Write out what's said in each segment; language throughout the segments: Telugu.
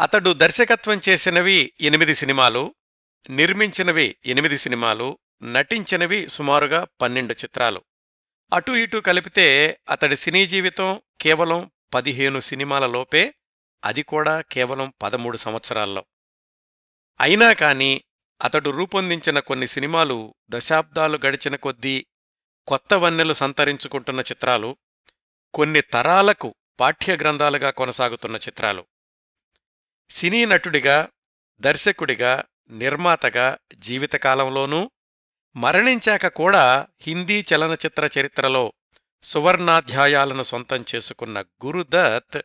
అతడు దర్శకత్వం చేసినవి ఎనిమిది సినిమాలు నిర్మించినవి ఎనిమిది సినిమాలు నటించినవి సుమారుగా పన్నెండు చిత్రాలు. అటూ ఇటూ కలిపితే అతడి సినీ జీవితం కేవలం పదిహేను సినిమాలలోపే అది కూడా కేవలం పదమూడు సంవత్సరాల్లో. అయినా కాని అతడు రూపొందించిన కొన్ని సినిమాలు దశాబ్దాలు గడిచిన కొద్దీ కొత్త వన్నెలు సంతరించుకుంటున్న చిత్రాలు కొన్ని తరాలకు పాఠ్యగ్రంథాలుగా కొనసాగుతున్న చిత్రాలు. సినీ నటుడిగా దర్శకుడిగా నిర్మాతగా జీవితకాలంలోనూ మరణించాక కూడా హిందీ చలనచిత్ర చరిత్రలో సువర్ణాధ్యాయాలను సొంతం చేసుకున్న గురుదత్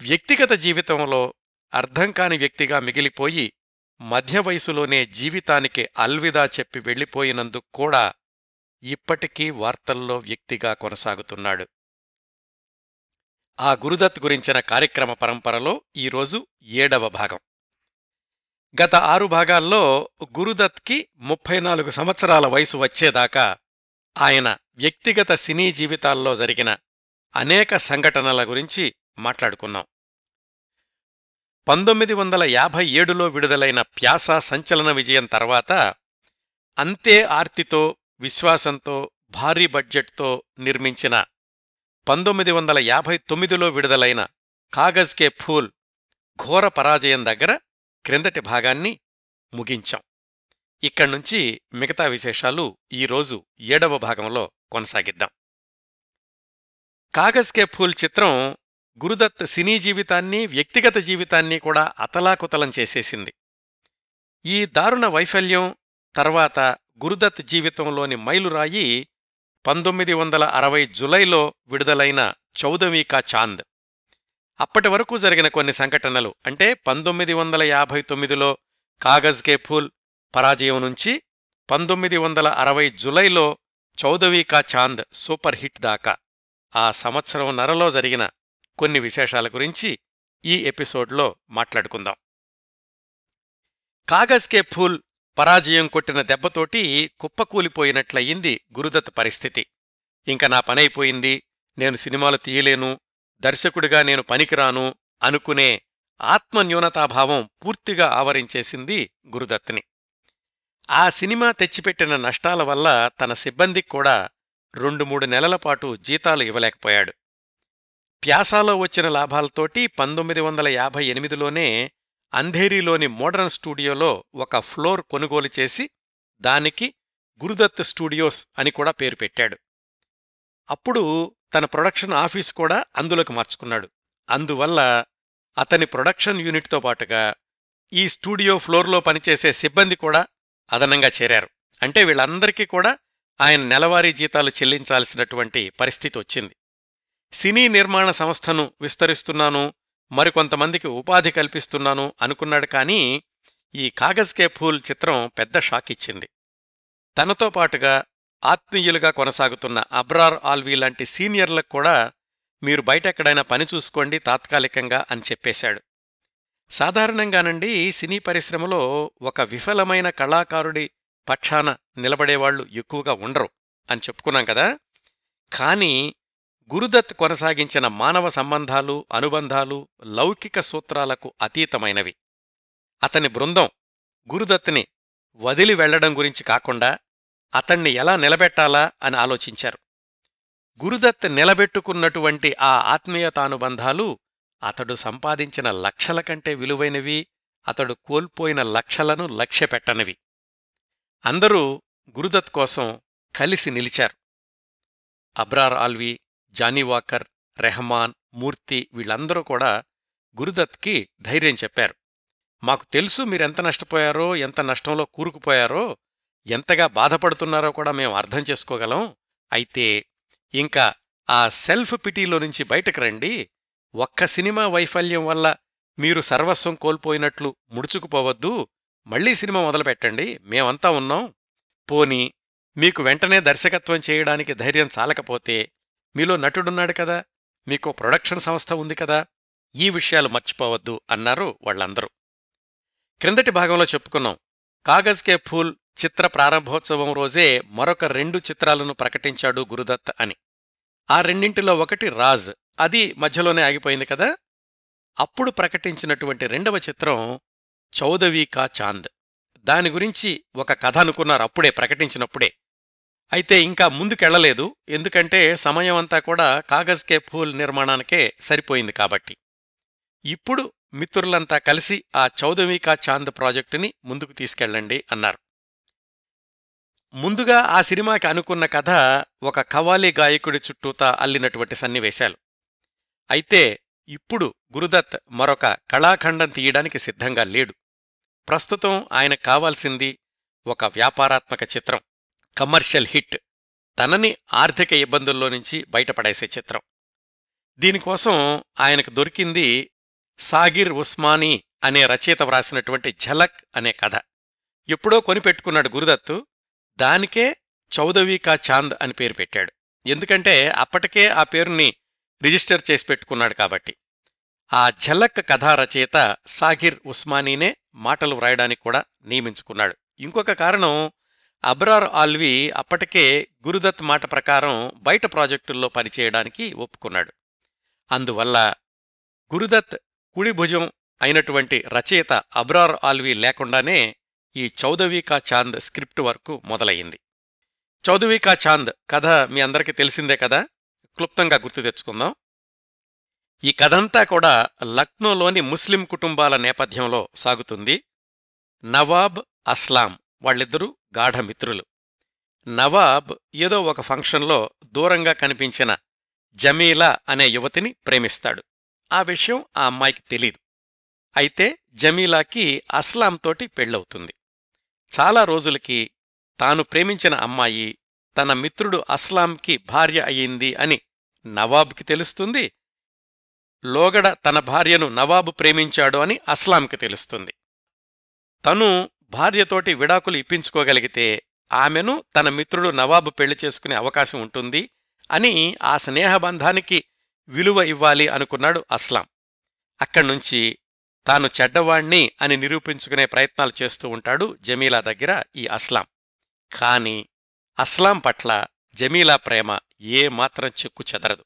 వ్యక్తిగత జీవితంలో అర్థంకాని వ్యక్తిగా మిగిలిపోయి మధ్య వయసులోనే జీవితానికి అల్విదా చెప్పి వెళ్ళిపోయినందుకు కూడా ఇప్పటికీ వార్తల్లో వ్యక్తిగా కొనసాగుతున్నాడు. ఆ గురుదత్ గురించిన కార్యక్రమ పరంపరలో ఈరోజు ఏడవ భాగం. గత ఆరు భాగాల్లో గురుదత్కి ముప్పై నాలుగు సంవత్సరాల వయసు వచ్చేదాకా ఆయన వ్యక్తిగత సినీ జీవితాల్లో జరిగిన అనేక సంఘటనల గురించి మాట్లాడుకున్నాం. పంతొమ్మిది వందల యాభై ఏడులో విడుదలైన ప్యాస సంచలన విజయం తర్వాత అంతే ఆర్తితో విశ్వాసంతో భారీ బడ్జెట్తో నిర్మించిన పంతొమ్మిది వందల యాభై తొమ్మిదిలో విడుదలైన కాగజ్ కే ఫూల్ ఘోర పరాజయం దగ్గర క్రిందటి భాగాన్ని ముగించాం. ఇక్కడ్నుంచి మిగతా విశేషాలు ఈరోజు ఏడవ భాగంలో కొనసాగిద్దాం. కాగజ్ కే ఫూల్ చిత్రం గురుదత్ సినీ జీవితాన్ని వ్యక్తిగత జీవితాన్ని కూడా అతలాకుతలం చేసేసింది. ఈ దారుణ వైఫల్యం తర్వాత గురుదత్ జీవితంలోని మైలురాయి పంతొమ్మిది వందల అరవై జులైలో విడుదలైన చౌదవీ కా చాంద్. అప్పటి వరకు జరిగిన కొన్ని సంఘటనలు అంటే పంతొమ్మిది వందల యాభై తొమ్మిదిలో కాగజ్ కే ఫూల్ పరాజయం నుంచి పంతొమ్మిది వందల అరవై జులైలో చౌదవీ కా చాంద్ సూపర్ హిట్ దాకా. ఆ సంవత్సరం నరలో జరిగిన కొన్ని విశేషాల గురించి ఈ ఎపిసోడ్లో మాట్లాడుకుందాం. కాగజ్ కే ఫూల్ పరాజయం కొట్టిన దెబ్బతోటి కుప్పకూలిపోయినట్లయింది గురుదత్ పరిస్థితి. ఇంక నా పనైపోయింది. నేను సినిమాలు తీయలేను. దర్శకుడిగా నేను పనికిరాను అనుకునే ఆత్మన్యూనతాభావం పూర్తిగా ఆవరించేసింది గురుదత్ని ఆ సినిమా తెచ్చిపెట్టిన నష్టాల వల్ల తన సిబ్బందికి కూడా రెండు మూడు నెలల పాటు జీతాలు ఇవ్వలేకపోయాడు. ప్యాసాలో వచ్చిన లాభాలతోటి పంతొమ్మిది వందల యాభై ఎనిమిదిలోనే అంధేరీలోని మోడర్న్ స్టూడియోలో ఒక ఫ్లోర్ కొనుగోలు చేసి దానికి గురుదత్ స్టూడియోస్ అని కూడా పేరు పెట్టాడు. అప్పుడు తన ప్రొడక్షన్ ఆఫీస్ కూడా అందులోకి మార్చుకున్నాడు. అందువల్ల అతని ప్రొడక్షన్ యూనిట్తో పాటుగా ఈ స్టూడియో ఫ్లోర్లో పనిచేసే సిబ్బంది కూడా అదనంగా చేరారు. అంటే వీళ్ళందరికీ కూడా ఆయన నెలవారీ జీతాలు చెల్లించాల్సినటువంటి పరిస్థితి వచ్చింది. సినీ నిర్మాణ సంస్థను విస్తరిస్తున్నాను మరికొంతమందికి ఉపాధి కల్పిస్తున్నాను అనుకున్నాడు కానీ ఈ కాగజ్ కే ఫూల్ చిత్రం పెద్ద షాక్ ఇచ్చింది. తనతో పాటుగా ఆత్మీయులుగా కొనసాగుతున్న అబ్రార్ ఆల్వీ లాంటి సీనియర్లకు కూడా మీరు బయటెక్కడైనా పని చూసుకోండి తాత్కాలికంగా అని చెప్పేశాడు. సాధారణంగానండి సినీ పరిశ్రమలో ఒక విఫలమైన కళాకారుడి పక్షాన నిలబడేవాళ్ళు ఎక్కువగా ఉండరు అని చెప్పుకున్నాం కదా. కానీ గురుదత్ కొనసాగించిన మానవ సంబంధాలు అనుబంధాలు లౌకిక సూత్రాలకు అతీతమైనవి. అతని బృందం గురుదత్ని వదిలి వెళ్ళడం గురించి కాకుండా అతణ్ణి ఎలా నిలబెట్టాలా అని ఆలోచించారు. గురుదత్ నిలబెట్టుకున్నటువంటి ఆ ఆత్మీయతానుబంధాలు అతడు సంపాదించిన లక్షల కంటే విలువైనవి అతడు కోల్పోయిన లక్షలను లక్ష్యపెట్టనివి. అందరూ గురుదత్ కోసం కలిసి నిలిచారు. అబ్రార్ ఆల్వీ జానీవాకర్ రెహమాన్ మూర్తి వీళ్ళందరూ కూడా గురుదత్కి ధైర్యం చెప్పారు. మాకు తెలుసు మీరెంత నష్టపోయారో ఎంత నష్టంలో కూరుకుపోయారో ఎంతగా బాధపడుతున్నారో కూడా మేము అర్థం చేసుకోగలం. అయితే ఇంకా ఆ సెల్ఫ్ పిటీలో నుంచి బయటకు రండి. ఒక్క సినిమా వైఫల్యం వల్ల మీరు సర్వస్వం కోల్పోయినట్లు ముడుచుకుపోవద్దు. మళ్ళీ సినిమా మొదలుపెట్టండి. మేమంతా ఉన్నాం. పోని మీకు వెంటనే దర్శకత్వం చేయడానికి ధైర్యం చాలకపోతే మీలో నటుడున్నాడు కదా మీకు ప్రొడక్షన్ సంస్థ ఉంది కదా ఈ విషయాలు మర్చిపోవద్దు అన్నారు వాళ్ళందరూ. క్రిందటి భాగంలో చెప్పుకున్నాం కాగజ్ కే ఫూల్ చిత్ర ప్రారంభోత్సవం రోజే మరొక రెండు చిత్రాలను ప్రకటించాడు గురుదత్ అని. ఆ రెండింటిలో ఒకటి రాజ్ అది మధ్యలోనే ఆగిపోయింది కదా? అప్పుడు ప్రకటించినటువంటి రెండవ చిత్రం చౌదవీ కా చాంద్. దాని గురించి ఒక కథ అనుకున్నారు అప్పుడే ప్రకటించినప్పుడే. అయితే ఇంకా ముందుకెళ్ళలేదు ఎందుకంటే సమయం అంతా కూడా కాగజ్ కే ఫూల్ నిర్మాణానికే సరిపోయింది కాబట్టి. ఇప్పుడు మిత్రులంతా కలిసి ఆ చౌదవికా చాంద్ ప్రాజెక్టుని ముందుకు తీసుకెళ్ళండి అన్నారు. ముందుగా ఆ సినిమాకి అనుకున్న కథ ఒక కవాలీ గాయకుడి చుట్టూతా అల్లినటువంటి సన్నివేశాలు. అయితే ఇప్పుడు గురుదత్ మరొక కళాఖండం తీయడానికి సిద్ధంగా లేడు. ప్రస్తుతం ఆయన కావాల్సింది ఒక వ్యాపారాత్మక చిత్రం. Commercial hit. తనని ఆర్థిక ఇబ్బందుల్లో నుంచి బయటపడేసే చిత్రం. దీనికోసం ఆయనకు దొరికింది సాగిర్ ఉస్మానీ అనే రచయిత వ్రాసినటువంటి ఝలక్ అనే కథ. ఎప్పుడో కొనిపెట్టుకున్నాడు గురుదత్తు. దానికే చౌదవీకా చాంద్ అని పేరు పెట్టాడు. ఎందుకంటే అప్పటికే ఆ పేరుని రిజిస్టర్ చేసి పెట్టుకున్నాడు కాబట్టి. ఆ ఝలక్ కథా రచయిత సాగిర్ ఉస్మానీనే మాటలు వ్రాయడానికి కూడా నియమించుకున్నాడు. ఇంకొక కారణం అబ్రార్ ఆల్వి అప్పటికే గురుదత్ మాట ప్రకారం బయట ప్రాజెక్టుల్లో పనిచేయడానికి ఒప్పుకున్నాడు. అందువల్ల గురుదత్ కుడి భుజం అయినటువంటి రచయిత అబ్రార్ ఆల్వి లేకుండానే ఈ చౌదవీకా చాంద్ స్క్రిప్ట్ వర్కు మొదలయ్యింది. చౌదవీకా చాంద్ కథ మీ అందరికీ తెలిసిందే కదా? క్లుప్తంగా గుర్తు తెచ్చుకుందాం. ఈ కథంతా కూడా లక్నోలోని ముస్లిం కుటుంబాల నేపథ్యంలో సాగుతుంది. నవాబ్ అస్లాం వాళ్ళిద్దరూ గాఢమిత్రులు. నవాబ్ ఏదో ఒక ఫంక్షన్లో దూరంగా కనిపించిన జమీలా అనే యువతిని ప్రేమిస్తాడు. ఆ విషయం ఆ అమ్మాయికి తెలీదు. అయితే జమీలాకి అస్లాంతోటి పెళ్ళవుతుంది. చాలా రోజులకి తాను ప్రేమించిన అమ్మాయి తన మిత్రుడు అస్లాంకి భార్య అయింది అని నవాబ్కి తెలుస్తుంది. లోగడ తన భార్యను నవాబు ప్రేమించాడు అని అస్లాంకి తెలుస్తుంది. తను భార్యతోటి విడాకులు ఇప్పించుకోగలిగితే ఆమెను తన మిత్రుడు నవాబు పెళ్ళి చేసుకునే అవకాశం ఉంటుంది అని ఆ స్నేహబంధానికి విలువ ఇవ్వాలి అనుకున్నాడు అస్లాం. అక్కడ్నుంచి తాను చెడ్డవాణ్ణి అని నిరూపించుకునే ప్రయత్నాలు చేస్తూ ఉంటాడు జమీలా దగ్గర ఈ అస్లాం. కాని అస్లాం పట్ల జమీలా ప్రేమ ఏమాత్రం చెక్కు చెదరదు.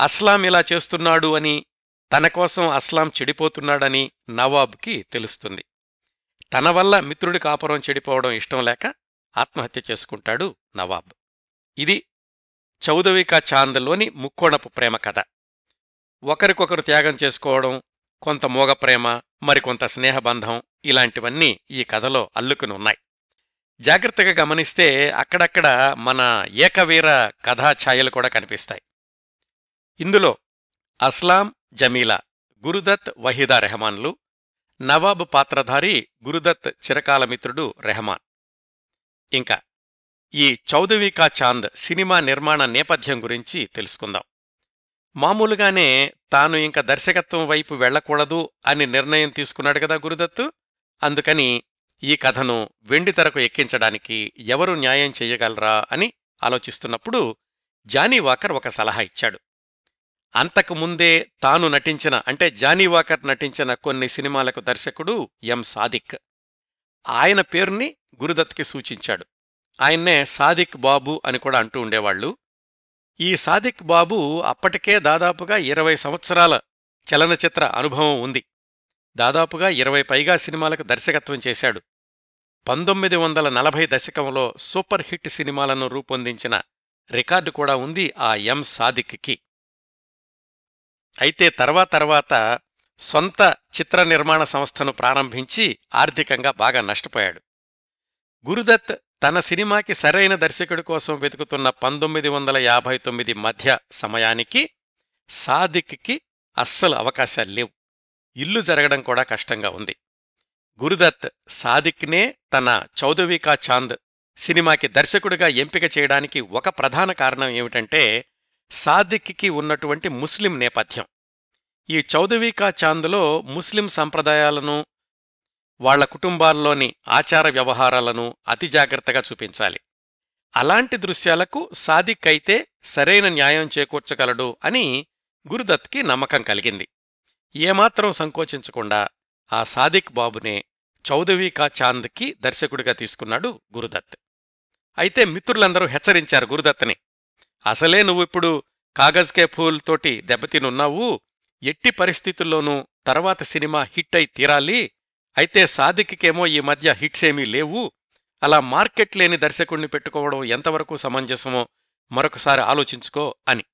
అస్లాం ఇలా చేస్తున్నాడు అని తన కోసం అస్లాం చెడిపోతున్నాడని నవాబ్కి తెలుస్తుంది. తన వల్ల మిత్రుడి కాపురం చెడిపోవడం ఇష్టం లేక ఆత్మహత్య చేసుకుంటాడు నవాబ్. ఇది చౌదవికా చాంద్లోని ముక్కోణపు ప్రేమ కథ. ఒకరికొకరు త్యాగం చేసుకోవడం కొంత మోగ ప్రేమ మరికొంత స్నేహబంధం ఇలాంటివన్నీ ఈ కథలో అల్లుకుని ఉన్నాయి జాగ్రత్తగా గమనిస్తే అక్కడక్కడ మన ఏకవీర కథా ఛాయలు కూడా కనిపిస్తాయి. ఇందులో అస్లాం జమీలా గురుదత్ వహీదా రెహమాన్లు నవాబు పాత్రధారి గురుదత్ చిరకాలమిత్రుడు రెహమాన్. ఇంకా ఈ చౌదవికా చాంద్ సినిమా నిర్మాణ నేపథ్యం గురించి తెలుసుకుందాం. మామూలుగానే తాను ఇంక దర్శకత్వం వైపు వెళ్ళకూడదు అని నిర్ణయం తీసుకున్నాడు కదా గురుదత్తు? అందుకని ఈ కథను వెండితెరకు ఎక్కించడానికి ఎవరు న్యాయం చెయ్యగలరా అని ఆలోచిస్తున్నప్పుడు జానీ వాకర్ ఒక సలహా ఇచ్చాడు. అంతకుముందే తాను నటించిన అంటే జానీ వాకర్ నటించిన కొన్ని సినిమాలకు దర్శకుడు ఎం సాదిక్. ఆయన పేరుని గురుదత్కి సూచించాడు. ఆయన్నే సాదిక్ బాబు అని కూడా అంటూ ఉండేవాళ్ళు ఈ సాదిక్ బాబు అప్పటికే దాదాపుగా ఇరవై సంవత్సరాల చలనచిత్ర అనుభవం ఉంది. దాదాపుగా ఇరవై పైగా సినిమాలకు దర్శకత్వం చేశాడు. పంతొమ్మిది వందల నలభై దశకంలో సూపర్ హిట్ సినిమాలను రూపొందించిన రికార్డు కూడా ఉంది ఆ ఎం సాదిక్కి. అయితే తర్వాత తర్వాత సొంత చిత్ర నిర్మాణ సంస్థను ప్రారంభించి ఆర్థికంగా బాగా నష్టపోయాడు. గురుదత్ తన సినిమాకి సరైన దర్శకుడి కోసం వెతుకుతున్న పంతొమ్మిది వందల యాభై తొమ్మిది మధ్య సమయానికి సాదిక్కి అస్సలు అవకాశాలు లేవు. ఇల్లు జరగడం కూడా కష్టంగా ఉంది. గురుదత్ సాదిక్నే తన చౌదవికా చాంద్ సినిమాకి దర్శకుడిగా ఎంపిక చేయడానికి ఒక ప్రధాన కారణం ఏమిటంటే సాదిక్కి ఉన్నటువంటి ముస్లిం నేపథ్యం. ఈ చౌదవికా చాంద్లో ముస్లిం సంప్రదాయాలను వాళ్ళ కుటుంబాల్లోని ఆచార వ్యవహారాలను అతి జాగ్రత్తగా చూపించాలి. అలాంటి దృశ్యాలకు సాదిక్ అయితే సరైన న్యాయం చేకూర్చగలడు అని గురుదత్కి నమ్మకం కలిగింది. ఏమాత్రం సంకోచించకుండా ఆ సాదిక్ బాబునే చౌదవీకా చాంద్కి దర్శకుడిగా తీసుకున్నాడు గురుదత్. అయితే మిత్రులందరూ హెచ్చరించారు గురుదత్ని. అసలే నువ్విప్పుడు కాగజ్కే ఫూల్ తోటి దెబ్బతినున్నావు. ఎట్టి పరిస్థితుల్లోనూ తర్వాత సినిమా హిట్ అయి తీరాలి. అయితే సాదిక్కేమో ఈ మధ్య హిట్స్ ఏమీ లేవు. అలా మార్కెట్ లేని దర్శకుణ్ణి పెట్టుకోవడం ఎంతవరకు సమంజసమో మరొకసారి ఆలోచించుకో అని.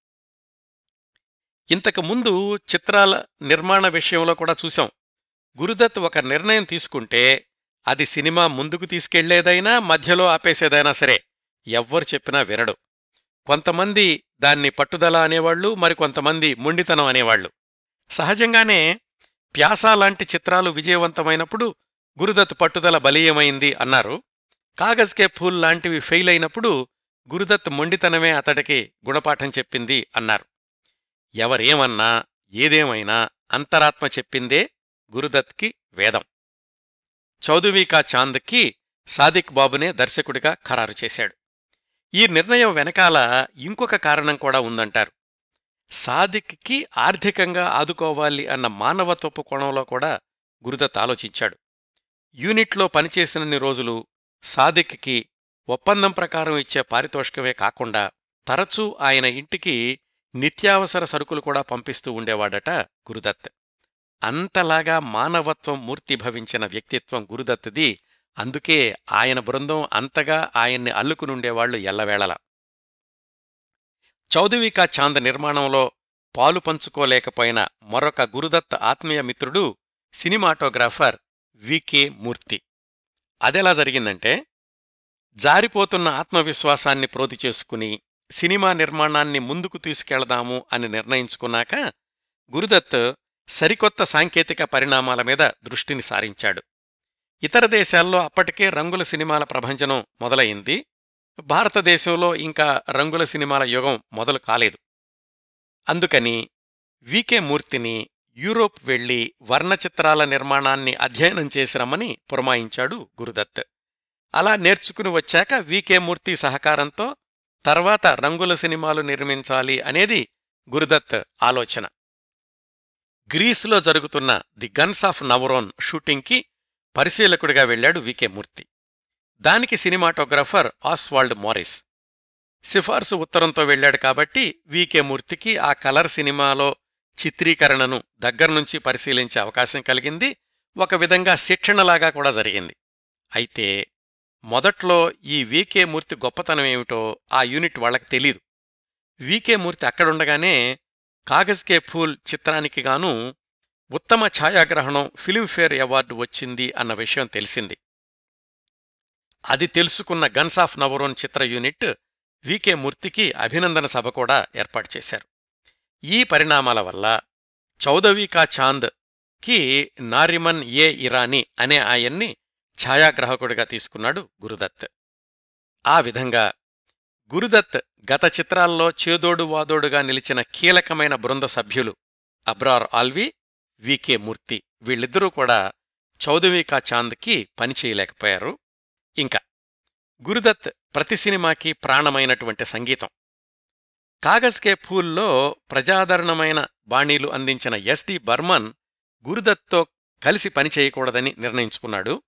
ఇంతకు ముందు చిత్రాల నిర్మాణ విషయంలో కూడా చూశాం. గురుదత్ ఒక నిర్ణయం తీసుకుంటే అది సినిమా ముందుకు తీసుకెళ్ళేదైనా మధ్యలో ఆపేసేదైనా సరే. ఎవ్వరు చెప్పినా వినడు. కొంతమంది దాన్ని పట్టుదల అనేవాళ్ళు మరికొంతమంది మొండితనం అనేవాళ్ళు సహజంగానే ప్యాసా లాంటి చిత్రాలు విజయవంతమైనప్పుడు గురుదత్ పట్టుదల బలీయమైంది అన్నారు. కాగజ్కే ఫూల్ లాంటివి ఫెయిల్ అయినప్పుడు గురుదత్ మొండితనమే అతడికి గుణపాఠం చెప్పింది అన్నారు. ఎవరేమన్నా ఏదేమైనా అంతరాత్మ చెప్పిందే గురుదత్కి వేదం. చౌదువీకా చాంద్కి సాదిక్ బాబునే దర్శకుడిగా ఖరారు చేశాడు. ఈ నిర్ణయం వెనకాల ఇంకొక కారణం కూడా ఉందంటారు. సాదిక్కి ఆర్థికంగా ఆదుకోవాలి అన్న మానవత్వపు కోణంలో కూడా గురుదత్ ఆలోచించాడు. యూనిట్లో పనిచేసినన్ని రోజులు సాదిక్కి ఒప్పందం ప్రకారం ఇచ్చే పారితోషికమే కాకుండా తరచూ ఆయన ఇంటికి నిత్యావసర సరుకులు కూడా పంపిస్తూ ఉండేవాడట గురుదత్. అంతలాగా మానవత్వం మూర్తిభవించిన వ్యక్తిత్వం గురుదత్తది అందుకే ఆయన బృందం అంతగా ఆయన్ని అల్లుకునుండేవాళ్ళు ఎల్లవేళలా. చౌదవికా చాంద్ నిర్మాణంలో పాలు పంచుకోలేకపోయిన మరొక గురుదత్ ఆత్మీయ మిత్రుడు సినిమాటోగ్రాఫర్ వికే మూర్తి. అదెలా జరిగిందంటే జారిపోతున్న ఆత్మవిశ్వాసాన్ని ప్రోతి చేసుకుని సినిమా నిర్మాణాన్ని ముందుకు తీసుకెళదాము అని నిర్ణయించుకున్నాక గురుదత్ సరికొత్త సాంకేతిక పరిణామాల మీద దృష్టిని సారించాడు. ఇతర దేశాల్లో అప్పటికే రంగుల సినిమాల ప్రభంజనం మొదలయింది భారతదేశంలో ఇంకా రంగుల సినిమాల యుగం మొదలు కాలేదు. అందుకని వికే మూర్తిని యూరోప్ వెళ్ళి వర్ణచిత్రాల నిర్మాణాన్ని అధ్యయనం చేసిరమ్మని పురమాయించాడు గురుదత్. అలా నేర్చుకుని వచ్చాక వికే మూర్తి సహకారంతో తర్వాత రంగుల సినిమాలు నిర్మించాలి అనేది గురుదత్ ఆలోచన. గ్రీస్లో జరుగుతున్న ది గన్స్ ఆఫ్ నవరోన్ షూటింగ్కి పరిశీలకుడిగా వెళ్ళాడు వికే మూర్తి. దానికి సినిమాటోగ్రాఫర్ ఆస్వాల్డ్ మారిస్. సిఫార్సు ఉత్తరంతో వెళ్ళాడు కాబట్టి వికే మూర్తికి ఆ కలర్ సినిమాలో చిత్రీకరణను దగ్గర్నుంచి పరిశీలించే అవకాశం కలిగింది. ఒక విధంగా శిక్షణలాగా కూడా జరిగింది. అయితే మొదట్లో ఈ వీకే మూర్తి గొప్పతనం ఏమిటో ఆ యూనిట్ వాళ్ళకు తెలీదు. వీకే మూర్తి అక్కడుండగానే కాగజ్కే ఫూల్ చిత్రానికి గాను ఉత్తమ ఛాయాగ్రహణం ఫిలింఫేర్ అవార్డు వచ్చింది అన్న విషయం తెలిసింది. అది తెలుసుకున్న గన్స్ ఆఫ్ నవరోన్ చిత్ర యూనిట్ వికే మూర్తికి అభినందన సభ కూడా ఏర్పాటు చేశారు. ఈ పరిణామాల వల్ల చౌదవీకా చాంద్కి నారిమన్ ఏ ఇరానీ అనే ఆయన్ని ఛాయాగ్రాహకుడిగా తీసుకున్నాడు గురుదత్. ఆ విధంగా గురుదత్ గత చిత్రాల్లో చేదోడు వాదోడుగా నిలిచిన కీలకమైన బృంద సభ్యులు అబ్రార్ ఆల్వీ వికే మూర్తి వీళ్ళిద్దరూ కూడా చౌదవీకా చాంద్కి పనిచేయలేకపోయారు ఇంకా గురుదత్ ప్రతి సినిమాకి ప్రాణమైనటువంటి సంగీతం. కాగజ్కే ఫూల్లో ప్రజాదరణమైన బాణీలు అందించిన ఎస్డి బర్మన్ గురుదత్తో కలిసి పనిచేయకూడదని నిర్ణయించుకున్నాడు.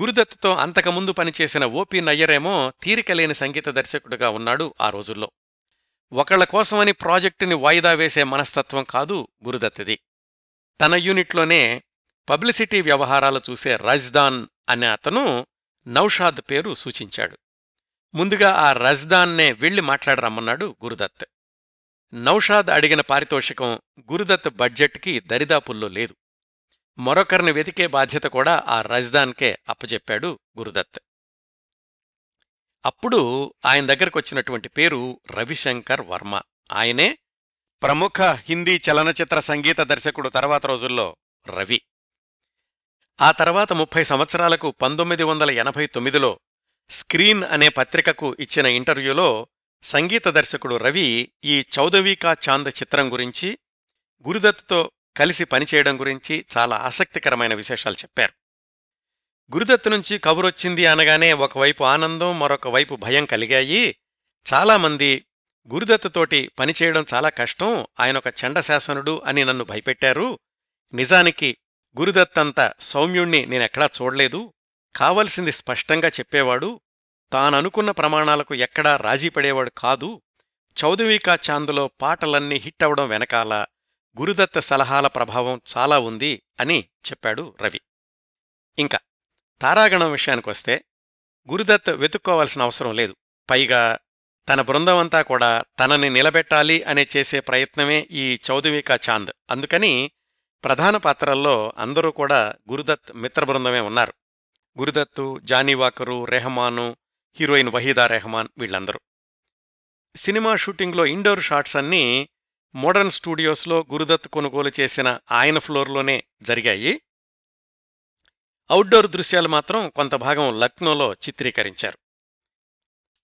గురుదత్తో అంతకుముందు పనిచేసిన ఓపి నయ్యరేమో తీరికలేని సంగీత దర్శకుడుగా ఉన్నాడు ఆ రోజుల్లో. ఒకళ్ళ కోసమని ప్రాజెక్టుని వాయిదా వేసే మనస్తత్వం కాదు గురుదత్తిది. తన యూనిట్లోనే పబ్లిసిటీ వ్యవహారాలు చూసే రజ్దాన్ అనే అతను నౌషాద్ పేరు సూచించాడు. ముందుగా ఆ రజ్దాన్నే వెళ్ళి మాట్లాడరమ్మన్నాడు గురుదత్. నౌషాద్ అడిగిన పారితోషికం గురుదత్ బడ్జెట్కి దరిదాపుల్లో లేదు. మరొకరిని వెతికే బాధ్యత కూడా ఆ రజ్దాన్కే అప్పచెప్పాడు గురుదత్. అప్పుడు ఆయన దగ్గరకొచ్చినటువంటి పేరు రవిశంకర్ వర్మ. ఆయనే ప్రముఖ హిందీ చలనచిత్ర సంగీత దర్శకుడు తర్వాత రోజుల్లో రవి. ఆ తర్వాత ముప్పై సంవత్సరాలకు పంతొమ్మిది వందల ఎనభై తొమ్మిదిలో స్క్రీన్ అనే పత్రికకు ఇచ్చిన ఇంటర్వ్యూలో సంగీత దర్శకుడు రవి ఈ చౌదవీకా చాంద్ చిత్రం గురించి గురుదత్తో కలిసి పనిచేయడం గురించి చాలా ఆసక్తికరమైన విశేషాలు చెప్పారు. గురుదత్ నుంచి కబురొచ్చింది అనగానే ఒకవైపు ఆనందం మరొక వైపు భయం కలిగాయి. చాలామంది గురుదత్తతోటి పనిచేయడం చాలా కష్టం. ఆయనొక చండశాసనుడు అని నన్ను భయపెట్టారు. నిజానికి గురుదత్తంత సౌమ్యుణ్ణి నేనెక్కడా చూడలేదు. కావలసింది స్పష్టంగా చెప్పేవాడు. తాననుకున్న ప్రమాణాలకు ఎక్కడా రాజీపడేవాడు కాదు. చౌదవీకా చాందులో పాటలన్నీ హిట్ అవడం వెనకాల గురుదత్త సలహాల ప్రభావం చాలా ఉంది అని చెప్పాడు రవి. ఇంకా తారాగణం విషయానికొస్తే గురుదత్ వెతుక్కోవాల్సిన అవసరం లేదు. పైగా తన బృందమంతా కూడా తనని నిలబెట్టాలి అనే చేసే ప్రయత్నమే ఈ చౌదవికా చాంద్. అందుకని ప్రధాన పాత్రల్లో అందరూ కూడా గురుదత్ మిత్ర బృందమే ఉన్నారు. గురుదత్తు జానీవాకరు రెహమాను హీరోయిన్ వహీదా రెహమాన్ వీళ్ళందరూ. సినిమా షూటింగ్లో ఇండోర్ షాట్స్ అన్నీ మోడర్న్ స్టూడియోస్లో గురుదత్ కొనుగోలు చేసిన ఆయన ఫ్లోర్లోనే జరిగాయి. అవుట్డోర్ దృశ్యాలు మాత్రం కొంత భాగం లక్నోలో చిత్రీకరించారు.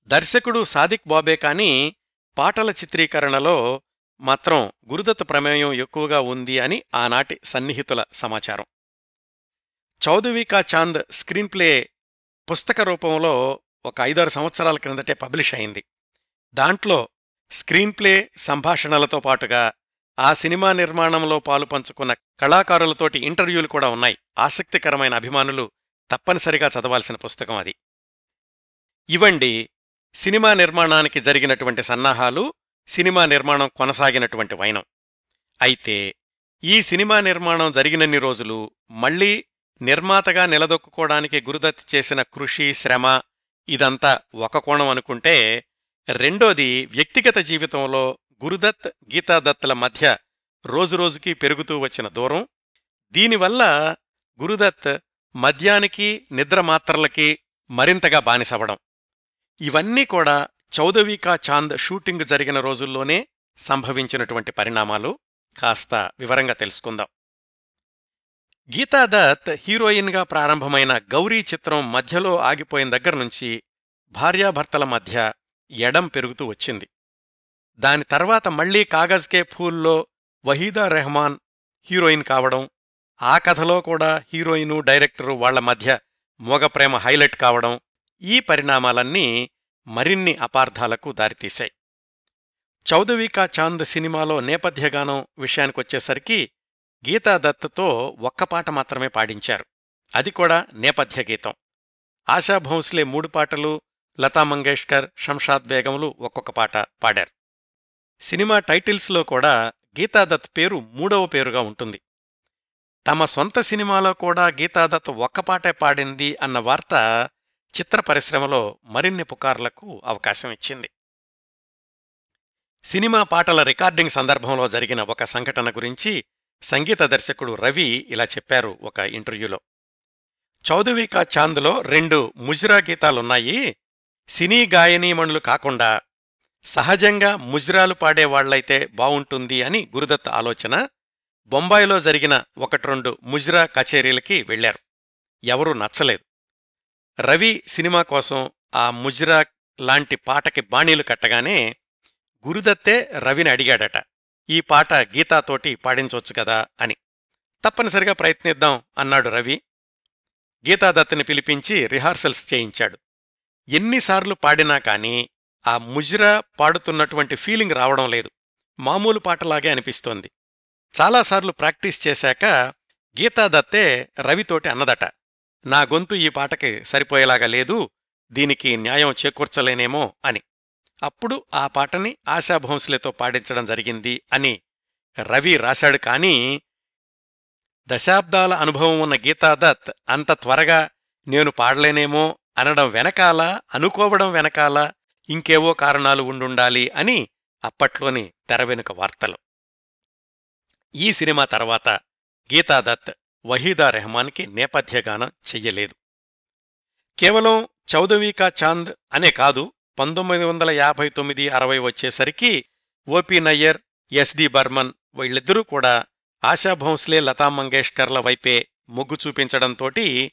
దర్శకుడు సాదిక్ బాబే కానీ పాటల చిత్రీకరణలో మాత్రం గురుదత్ ప్రమేయం ఎక్కువగా ఉంది అని ఆనాటి సన్నిహితుల సమాచారం. చౌదవికా చాంద్ స్క్రీన్ప్లే పుస్తక రూపంలో ఒక ఐదారు సంవత్సరాల క్రిందటే పబ్లిష్ అయింది. దాంట్లో స్క్రీన్ప్లే సంభాషణలతో పాటుగా ఆ సినిమా నిర్మాణంలో పాలుపంచుకున్న కళాకారులతోటి ఇంటర్వ్యూలు కూడా ఉన్నాయి. ఆసక్తికరమైన అభిమానులు తప్పనిసరిగా చదవాల్సిన పుస్తకం అది. ఇవండి సినిమా నిర్మాణానికి జరిగినటువంటి సన్నాహాలు సినిమా నిర్మాణం కొనసాగినటువంటి వైనం. అయితే ఈ సినిమా నిర్మాణం జరిగినన్ని రోజులు మళ్ళీ నిర్మాతగా నిలదొక్కుకోవడానికి గురుదత్ చేసిన కృషి శ్రమ ఇదంతా ఒక కోణం అనుకుంటే రెండోది వ్యక్తిగత జీవితంలో గురుదత్ గీతాదత్తుల మధ్య రోజురోజుకీ పెరుగుతూ వచ్చిన దూరం. దీనివల్ల గురుదత్ మద్యానికి నిద్రమాత్రలకి మరింతగా బానిసవడం. ఇవన్నీ కూడా చౌదవికా చాంద్ షూటింగ్ జరిగిన రోజుల్లోనే సంభవించినటువంటి పరిణామాలు. కాస్త వివరంగా తెలుసుకుందాం. గీతాదత్ హీరోయిన్గా ప్రారంభమైన గౌరీ చిత్రం మధ్యలో ఆగిపోయిన దగ్గర్నుంచి భార్యాభర్తల మధ్య ఎడం పెరుగుతూ వచ్చింది. దాని తర్వాత మళ్ళీ కాగజ్కే ఫూల్లో వహీదా రెహమాన్ హీరోయిన్ కావడం ఆ కథలో కూడా హీరోయిను డైరెక్టరు వాళ్ళ మధ్య మోగప్రేమ హైలైట్ కావడం ఈ పరిణామాలన్నీ మరిన్ని అపార్థాలకు దారితీశాయి. చౌదవికా చాంద్ సినిమాలో నేపథ్యగానం విషయానికొచ్చేసరికి గీతాదత్తతో ఒక్క పాట మాత్రమే పాడించారు. అది కూడా నేపథ్య గీతం. ఆశాభోంస్లే మూడు పాటలు లతా మంగేష్కర్ షంషాద్ బేగంలు ఒక్కొక్క పాట పాడారు. సినిమా టైటిల్స్లో కూడా గీతాదత్ పేరు మూడవ పేరుగా ఉంటుంది. తమ సొంత సినిమాలో కూడా గీతాదత్ ఒక్క పాటే పాడింది అన్న వార్త చిత్ర పరిశ్రమలో మరిన్ని పుకార్లకు అవకాశం ఇచ్చింది. సినిమా పాటల రికార్డింగ్ సందర్భంలో జరిగిన ఒక సంఘటన గురించి సంగీత దర్శకుడు రవి ఇలా చెప్పారు ఒక ఇంటర్వ్యూలో. చౌదవికా చాంద్లో రెండు ముజ్రా గీతాలున్నాయి. సినీ గాయనీమణులు కాకుండా సహజంగా ముజ్రాలు పాడేవాళ్ళైతే బావుంటుంది అని గురుదత్ ఆలోచన బొంబాయిలో జరిగిన ఒకటి రెండు ముజ్రా కచేరీలకి వెళ్ళారు ఎవరూ నచ్చలేదు. రవి సినిమా కోసం ఆ ముజ్రా లాంటి పాటకి బాణీలు కట్టగానే గురుదత్తే రవిని అడిగాడట ఈ పాట గీతాతోటి పాడించవచ్చు కదా అని. తప్పనిసరిగా ప్రయత్నిద్దాం అన్నాడు రవి. గీతాదత్తుని పిలిపించి రిహార్సల్స్ చేయించాడు. ఎన్నిసార్లు పాడినా కాని ఆ ముజ్రా పాడుతున్నటువంటి ఫీలింగ్ రావడం లేదు. మామూలు పాటలాగే అనిపిస్తోంది. చాలాసార్లు ప్రాక్టీస్ చేశాక గీతాదత్తే రవితోటి అన్నదట. నా గొంతు ఈ పాటకి సరిపోయేలాగా లేదు దీనికి న్యాయం చేకూర్చలేనేమో అని. అప్పుడు ఆ పాటని ఆశాభోంస్లేతో పాడించడం జరిగింది అని రవి రాశాడు కానీ దశాబ్దాల అనుభవం ఉన్న గీతాదత్ అంత త్వరగా నేను పాడలేనేమో అనడం వెనకాల అనుకోవడం వెనకాల ఇంకేవో కారణాలు ఉండుండాలి అని అప్పట్లోని తెరవెనుక వార్తలు. ఈ సినిమా తర్వాత గీతాదత్ వహీదా రెహమాన్కి నేపథ్యగానం చెయ్యలేదు. కేవలం చౌదవీకా చాంద్ అనే కాదు పంతొమ్మిది వందల యాభై తొమ్మిది అరవై వచ్చేసరికి ఓపి నయ్యర్ ఎస్డి బర్మన్ వీళ్ళిద్దరూ కూడా ఆశా భోంస్లే లతా మంగేష్కర్ల వైపే మొగ్గు చూపించడంతోటి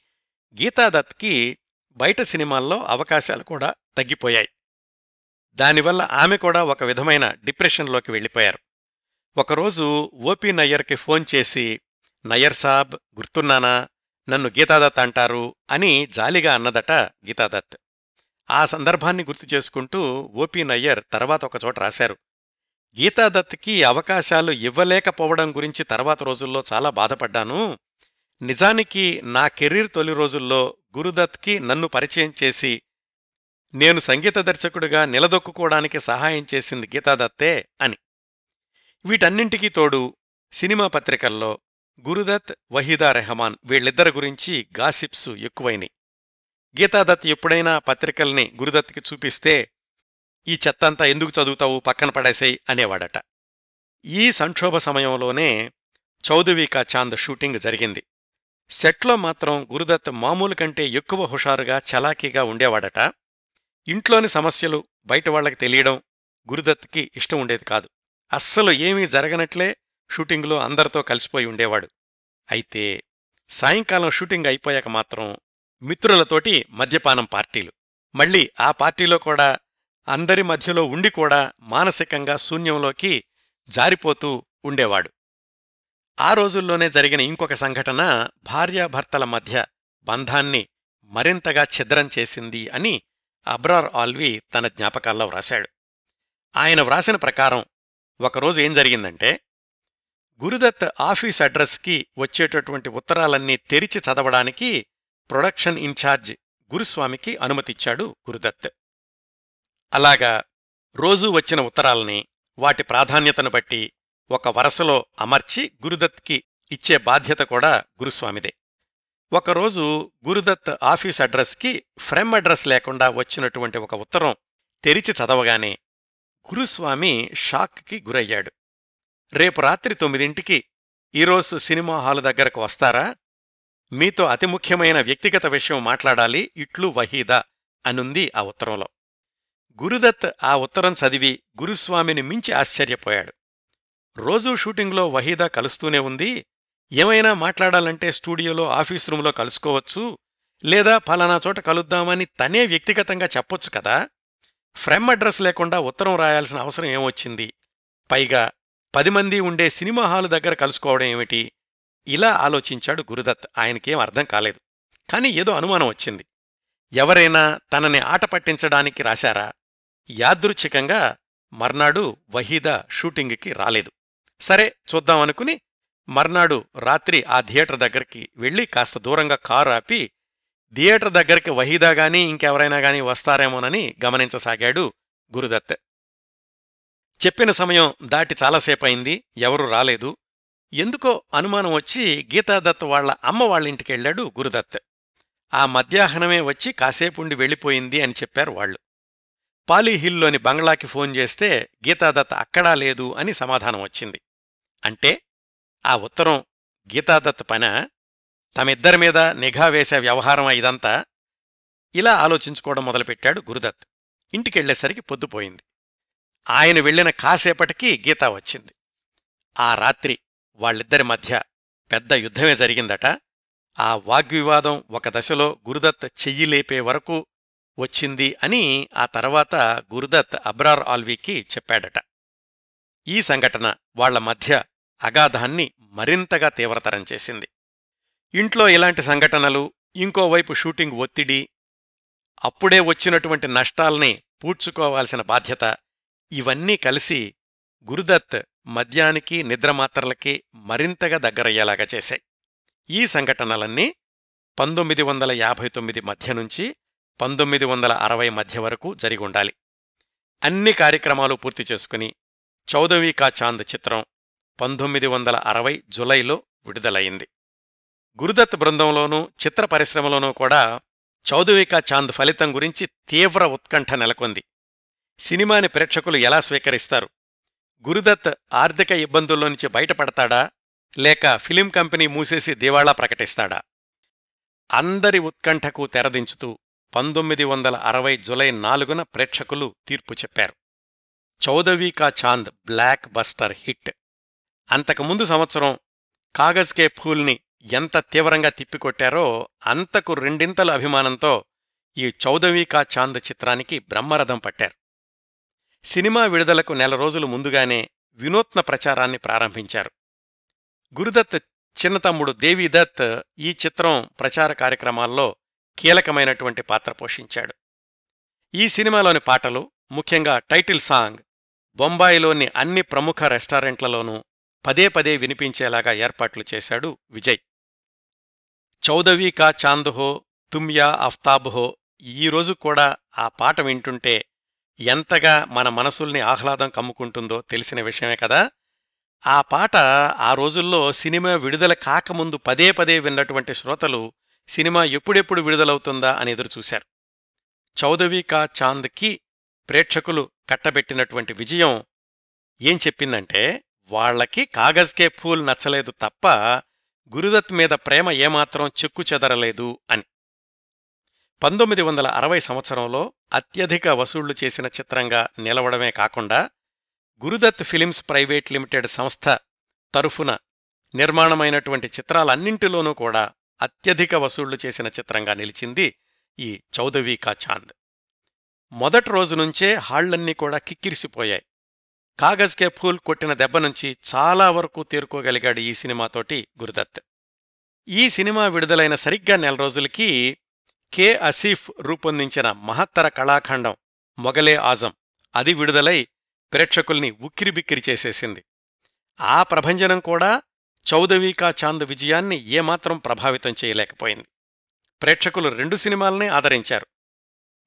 గీతాదత్కి బయట సినిమాల్లో అవకాశాలు కూడా తగ్గిపోయాయి. దానివల్ల ఆమె కూడా ఒక విధమైన డిప్రెషన్లోకి వెళ్ళిపోయారు. ఒకరోజు ఓపి నయ్యర్కి ఫోన్ చేసి నయ్యర్ సాబ్ గుర్తున్నానా? నన్ను గీతాదత్ అంటారు అని జాలిగా అన్నదట గీతాదత్. ఆ సందర్భాన్ని గుర్తు చేసుకుంటూ ఓపి నయ్యర్ తర్వాత ఒకచోట రాశారు. గీతాదత్కి అవకాశాలు ఇవ్వలేకపోవడం గురించి తర్వాత రోజుల్లో చాలా బాధపడ్డాను. నిజానికి నా కెరీర్ తొలి రోజుల్లో గురుదత్కి నన్ను పరిచయం చేసి నేను సంగీత దర్శకుడిగా నిలదొక్కుకోవడానికి సహాయం చేసింది గీతాదత్తే అని. వీటన్నింటికీ తోడు సినిమా పత్రికల్లో గురుదత్ వహీదా రెహమాన్ వీళ్ళిద్దరి గురించి గాసిప్స్ ఎక్కువైనాయి. గీతాదత్ ఎప్పుడైనా పత్రికల్ని గురుదత్కి చూపిస్తే ఈ చెత్తంతా ఎందుకు చదువుతావు? పక్కన పడేసేయి అనేవాడట. ఈ సంక్షోభ సమయంలోనే చౌదవికా చాంద్ షూటింగ్ జరిగింది. సెట్లో మాత్రం గురుదత్ మామూలు కంటే ఎక్కువ హుషారుగా చలాకీగా ఉండేవాడట. ఇంట్లోని సమస్యలు బయట వాళ్ళకి తెలియడం గురుదత్కి ఇష్టం ఉండేది కాదు. అస్సలు ఏమీ జరగనట్లే షూటింగులో అందరితో కలిసిపోయి ఉండేవాడు. అయితే సాయంకాలం షూటింగ్ అయిపోయాక మాత్రం మిత్రులతోటి మద్యపానం పార్టీలు. మళ్ళీ ఆ పార్టీలో కూడా అందరి మధ్యలో ఉండి కూడా మానసికంగా శూన్యంలోకి జారిపోతూ ఉండేవాడు. ఆ రోజుల్లోనే జరిగిన ఇంకొక సంఘటన భార్యాభర్తల మధ్య బంధాన్ని మరింతగా ఛిద్రం చేసింది అని అబ్రార్ ఆల్వి తన జ్ఞాపకాల్లో వ్రాశాడు. ఆయన వ్రాసిన ప్రకారం ఒకరోజు ఏం జరిగిందంటే గురుదత్ ఆఫీస్ అడ్రస్కి వచ్చేటటువంటి ఉత్తరాలన్నీ తెరిచి చదవడానికి ప్రొడక్షన్ ఇన్ఛార్జ్ గురుస్వామికి అనుమతిచ్చాడు గురుదత్. అలాగా రోజూ వచ్చిన ఉత్తరాల్ని వాటి ప్రాధాన్యతను బట్టి ఒక వరసలో అమర్చి గురుదత్కి ఇచ్చే బాధ్యత కూడా గురుస్వామిదే. ఒకరోజు గురుదత్ ఆఫీస్ అడ్రస్కి ఫ్రెమ్ అడ్రస్ లేకుండా వచ్చినటువంటి ఒక ఉత్తరం తెరిచి చదవగానే గురుస్వామి షాక్కి గురయ్యాడు. రేపు రాత్రి తొమ్మిదింటికి ఈరోజు సినిమా హాలు దగ్గరకు వస్తారా? మీతో అతి ముఖ్యమైన వ్యక్తిగత విషయం మాట్లాడాలి ఇట్లు వహీదా అనుంది ఆ ఉత్తరంలో. గురుదత్ ఆ ఉత్తరం చదివి గురుస్వామిని మించి ఆశ్చర్యపోయాడు. రోజూ షూటింగ్లో వహీదా కలుస్తూనే ఉంది. ఏమైనా మాట్లాడాలంటే స్టూడియోలో ఆఫీస్ రూంలో కలుసుకోవచ్చు. లేదా ఫలానా చోట కలుద్దామని తనే వ్యక్తిగతంగా చెప్పొచ్చు కదా? ఫ్రెమ్ అడ్రస్ లేకుండా ఉత్తరం రాయాల్సిన అవసరం ఏమొచ్చింది? పైగా పది మంది ఉండే సినిమా హాలు దగ్గర కలుసుకోవడం ఏమిటి? ఇలా ఆలోచించాడు గురుదత్. ఆయనకేం అర్థం కాలేదు. కాని ఏదో అనుమానం వచ్చింది. ఎవరైనా తనని ఆట పట్టించడానికి రాశారా? యాదృచ్ఛికంగా మర్నాడు వహీదా షూటింగ్కి రాలేదు. సరే చూద్దామనుకుని మర్నాడు రాత్రి ఆ థియేటర్ దగ్గరికి వెళ్ళి కాస్త దూరంగా కారు ఆపి థియేటర్ దగ్గరికి వహీదా గాని ఇంకెవరైనా గాని వస్తారేమోనని గమనించసాగాడు గురుదత్. చెప్పిన సమయం దాటి చాలాసేపయింది ఎవరూ రాలేదు. ఎందుకో అనుమానం వచ్చి గీతాదత్ వాళ్ళ అమ్మ వాళ్ళింటికెళ్ళాడు గురుదత్. ఆ మధ్యాహ్నమే వచ్చి కాసేపుండి వెళ్ళిపోయింది అని చెప్పారు వాళ్ళు. పాలీహిల్లోని బంగ్లాకి ఫోన్ చేస్తే గీతాదత్ అక్కడా లేదు అని సమాధానం వచ్చింది. అంటే ఆ ఉత్తరం గీతాదత్ పన తమిద్దరి మీద నిఘా వేసే వ్యవహారం ఇదంతా? ఇలా ఆలోచించుకోవడం మొదలుపెట్టాడు గురుదత్. ఇంటికెళ్ళేసరికి పొద్దుపోయింది. ఆయన వెళ్ళిన కాసేపటికి గీత వచ్చింది. ఆ రాత్రి వాళ్ళిద్దరి మధ్య పెద్ద యుద్ధమే జరిగిందట. ఆ వాగ్వివాదం ఒక దశలో గురుదత్ చెయ్యి లేపే వరకు వచ్చింది అని ఆ తర్వాత గురుదత్ అబ్రార్ ఆల్వీకి చెప్పాడట. ఈ సంఘటన వాళ్ళ మధ్య అగాధాన్ని మరింతగా తీవ్రతరం చేసింది. ఇంట్లో ఇలాంటి సంఘటనలు ఇంకోవైపు షూటింగ్ ఒత్తిడి అప్పుడే వచ్చినటువంటి నష్టాల్ని పూడ్చుకోవాల్సిన బాధ్యత ఇవన్నీ కలిసి గురుదత్ మద్యానికి నిద్రమాత్రలకి మరింతగా దగ్గరయ్యేలాగా చేశాయి. ఈ సంఘటనలన్నీ పంతొమ్మిది వందల యాభై తొమ్మిది మధ్య నుంచి పంతొమ్మిది వందల అరవై మధ్య వరకు జరిగుండాలి అన్ని కార్యక్రమాలు పూర్తి చేసుకుని చౌదవీ కా చాంద్ చిత్రం పంతొమ్మిది వందల అరవై జులైలో విడుదలయింది గురుదత్ బృందంలోనూ చిత్ర పరిశ్రమలోనూ కూడా చౌదవికా చాంద్ ఫలితం గురించి తీవ్ర ఉత్కంఠ నెలకొంది. సినిమాని ప్రేక్షకులు ఎలా స్వీకరిస్తారు? గురుదత్ ఆర్థిక ఇబ్బందుల్లో నుంచి బయటపడతాడా? లేక ఫిలిం కంపెనీ మూసేసి దివాళా ప్రకటిస్తాడా? అందరి ఉత్కంఠకు తెరదించుతూ పంతొమ్మిది వందల అరవై జులై నాలుగున ప్రేక్షకులు తీర్పు చెప్పారు. చౌదవీ కా చాంద్ బ్లాక్ బస్టర్ హిట్. అంతకుముందు సంవత్సరం కాగజ్ కే ఫూల్ని ఎంత తీవ్రంగా తిప్పికొట్టారో అంతకు రెండింతల అభిమానంతో ఈ చౌదవీ కా చాంద్ చిత్రానికి బ్రహ్మరథం పట్టారు. సినిమా విడుదలకు నెల రోజులు ముందుగానే వినూత్న ప్రచారాన్ని ప్రారంభించారు. గురుదత్ చిన్నతమ్ముడు దేవీదత్ ఈ చిత్రం ప్రచార కార్యక్రమాల్లో కీలకమైనటువంటి పాత్ర పోషించాడు. ఈ సినిమాలోని పాటలు ముఖ్యంగా టైటిల్ సాంగ్ బొంబాయిలోని అన్ని ప్రముఖ రెస్టారెంట్లలోనూ పదే పదే వినిపించేలాగా ఏర్పాట్లు చేశాడు విజయ్. చౌదవీ కా చాంద్ హో తుమ్యా అఫ్తాబ్ హో ఈ రోజు కూడా ఆ పాట వింటుంటే ఎంతగా మన మనసుల్ని ఆహ్లాదం కమ్ముకుంటుందో తెలిసిన విషయమే కదా. ఆ పాట ఆ రోజుల్లో సినిమా విడుదల కాకముందు పదే పదే విన్నటువంటి శ్రోతలు సినిమా ఎప్పుడెప్పుడు విడుదలవుతుందా అని ఎదురుచూశారు చౌదవి కా చాంద్కి ప్రేక్షకులు కట్టబెట్టినటువంటి విజయం ఏం చెప్పిందంటే వాళ్ళకి కాగజ్కే ఫూల్ నచ్చలేదు తప్ప గురుదత్ మీద ప్రేమ ఏమాత్రం చెక్కు చెదరలేదు అని. పంతొమ్మిది వందల అరవై సంవత్సరంలో అత్యధిక వసూళ్ళు చేసిన చిత్రంగా నిలవడమే కాకుండా గురుదత్ ఫిలిమ్స్ ప్రైవేట్ లిమిటెడ్ సంస్థ తరఫున నిర్మాణమైనటువంటి చిత్రాలన్నింటిలోనూ కూడా అత్యధిక వసూళ్ళు చేసిన చిత్రంగా నిలిచింది ఈ చౌదవీ కా చాంద్. మొదటి రోజు నుంచే హాళ్ళన్నీ కూడా కిక్కిరిసిపోయాయి. కాగజ్ కే ఫూల్ కొట్టిన దెబ్బ నుంచి చాలా వరకు తేరుకోగలిగాడు ఈ సినిమాతోటి గురుదత్. ఈ సినిమా విడుదలైన సరిగ్గా నెల రోజులకి కె అసీఫ్ రూపొందించిన మహత్తర కళాఖండం మొగలే ఆజం. అది విడుదలై ప్రేక్షకుల్ని ఉక్కిరిబిక్కిరి చేసేసింది. ఆ ప్రభంజనం కూడా చౌదవీకా చాంద్ విజయాన్ని ఏమాత్రం ప్రభావితం చేయలేకపోయింది. ప్రేక్షకులు రెండు సినిమాలనే ఆదరించారు.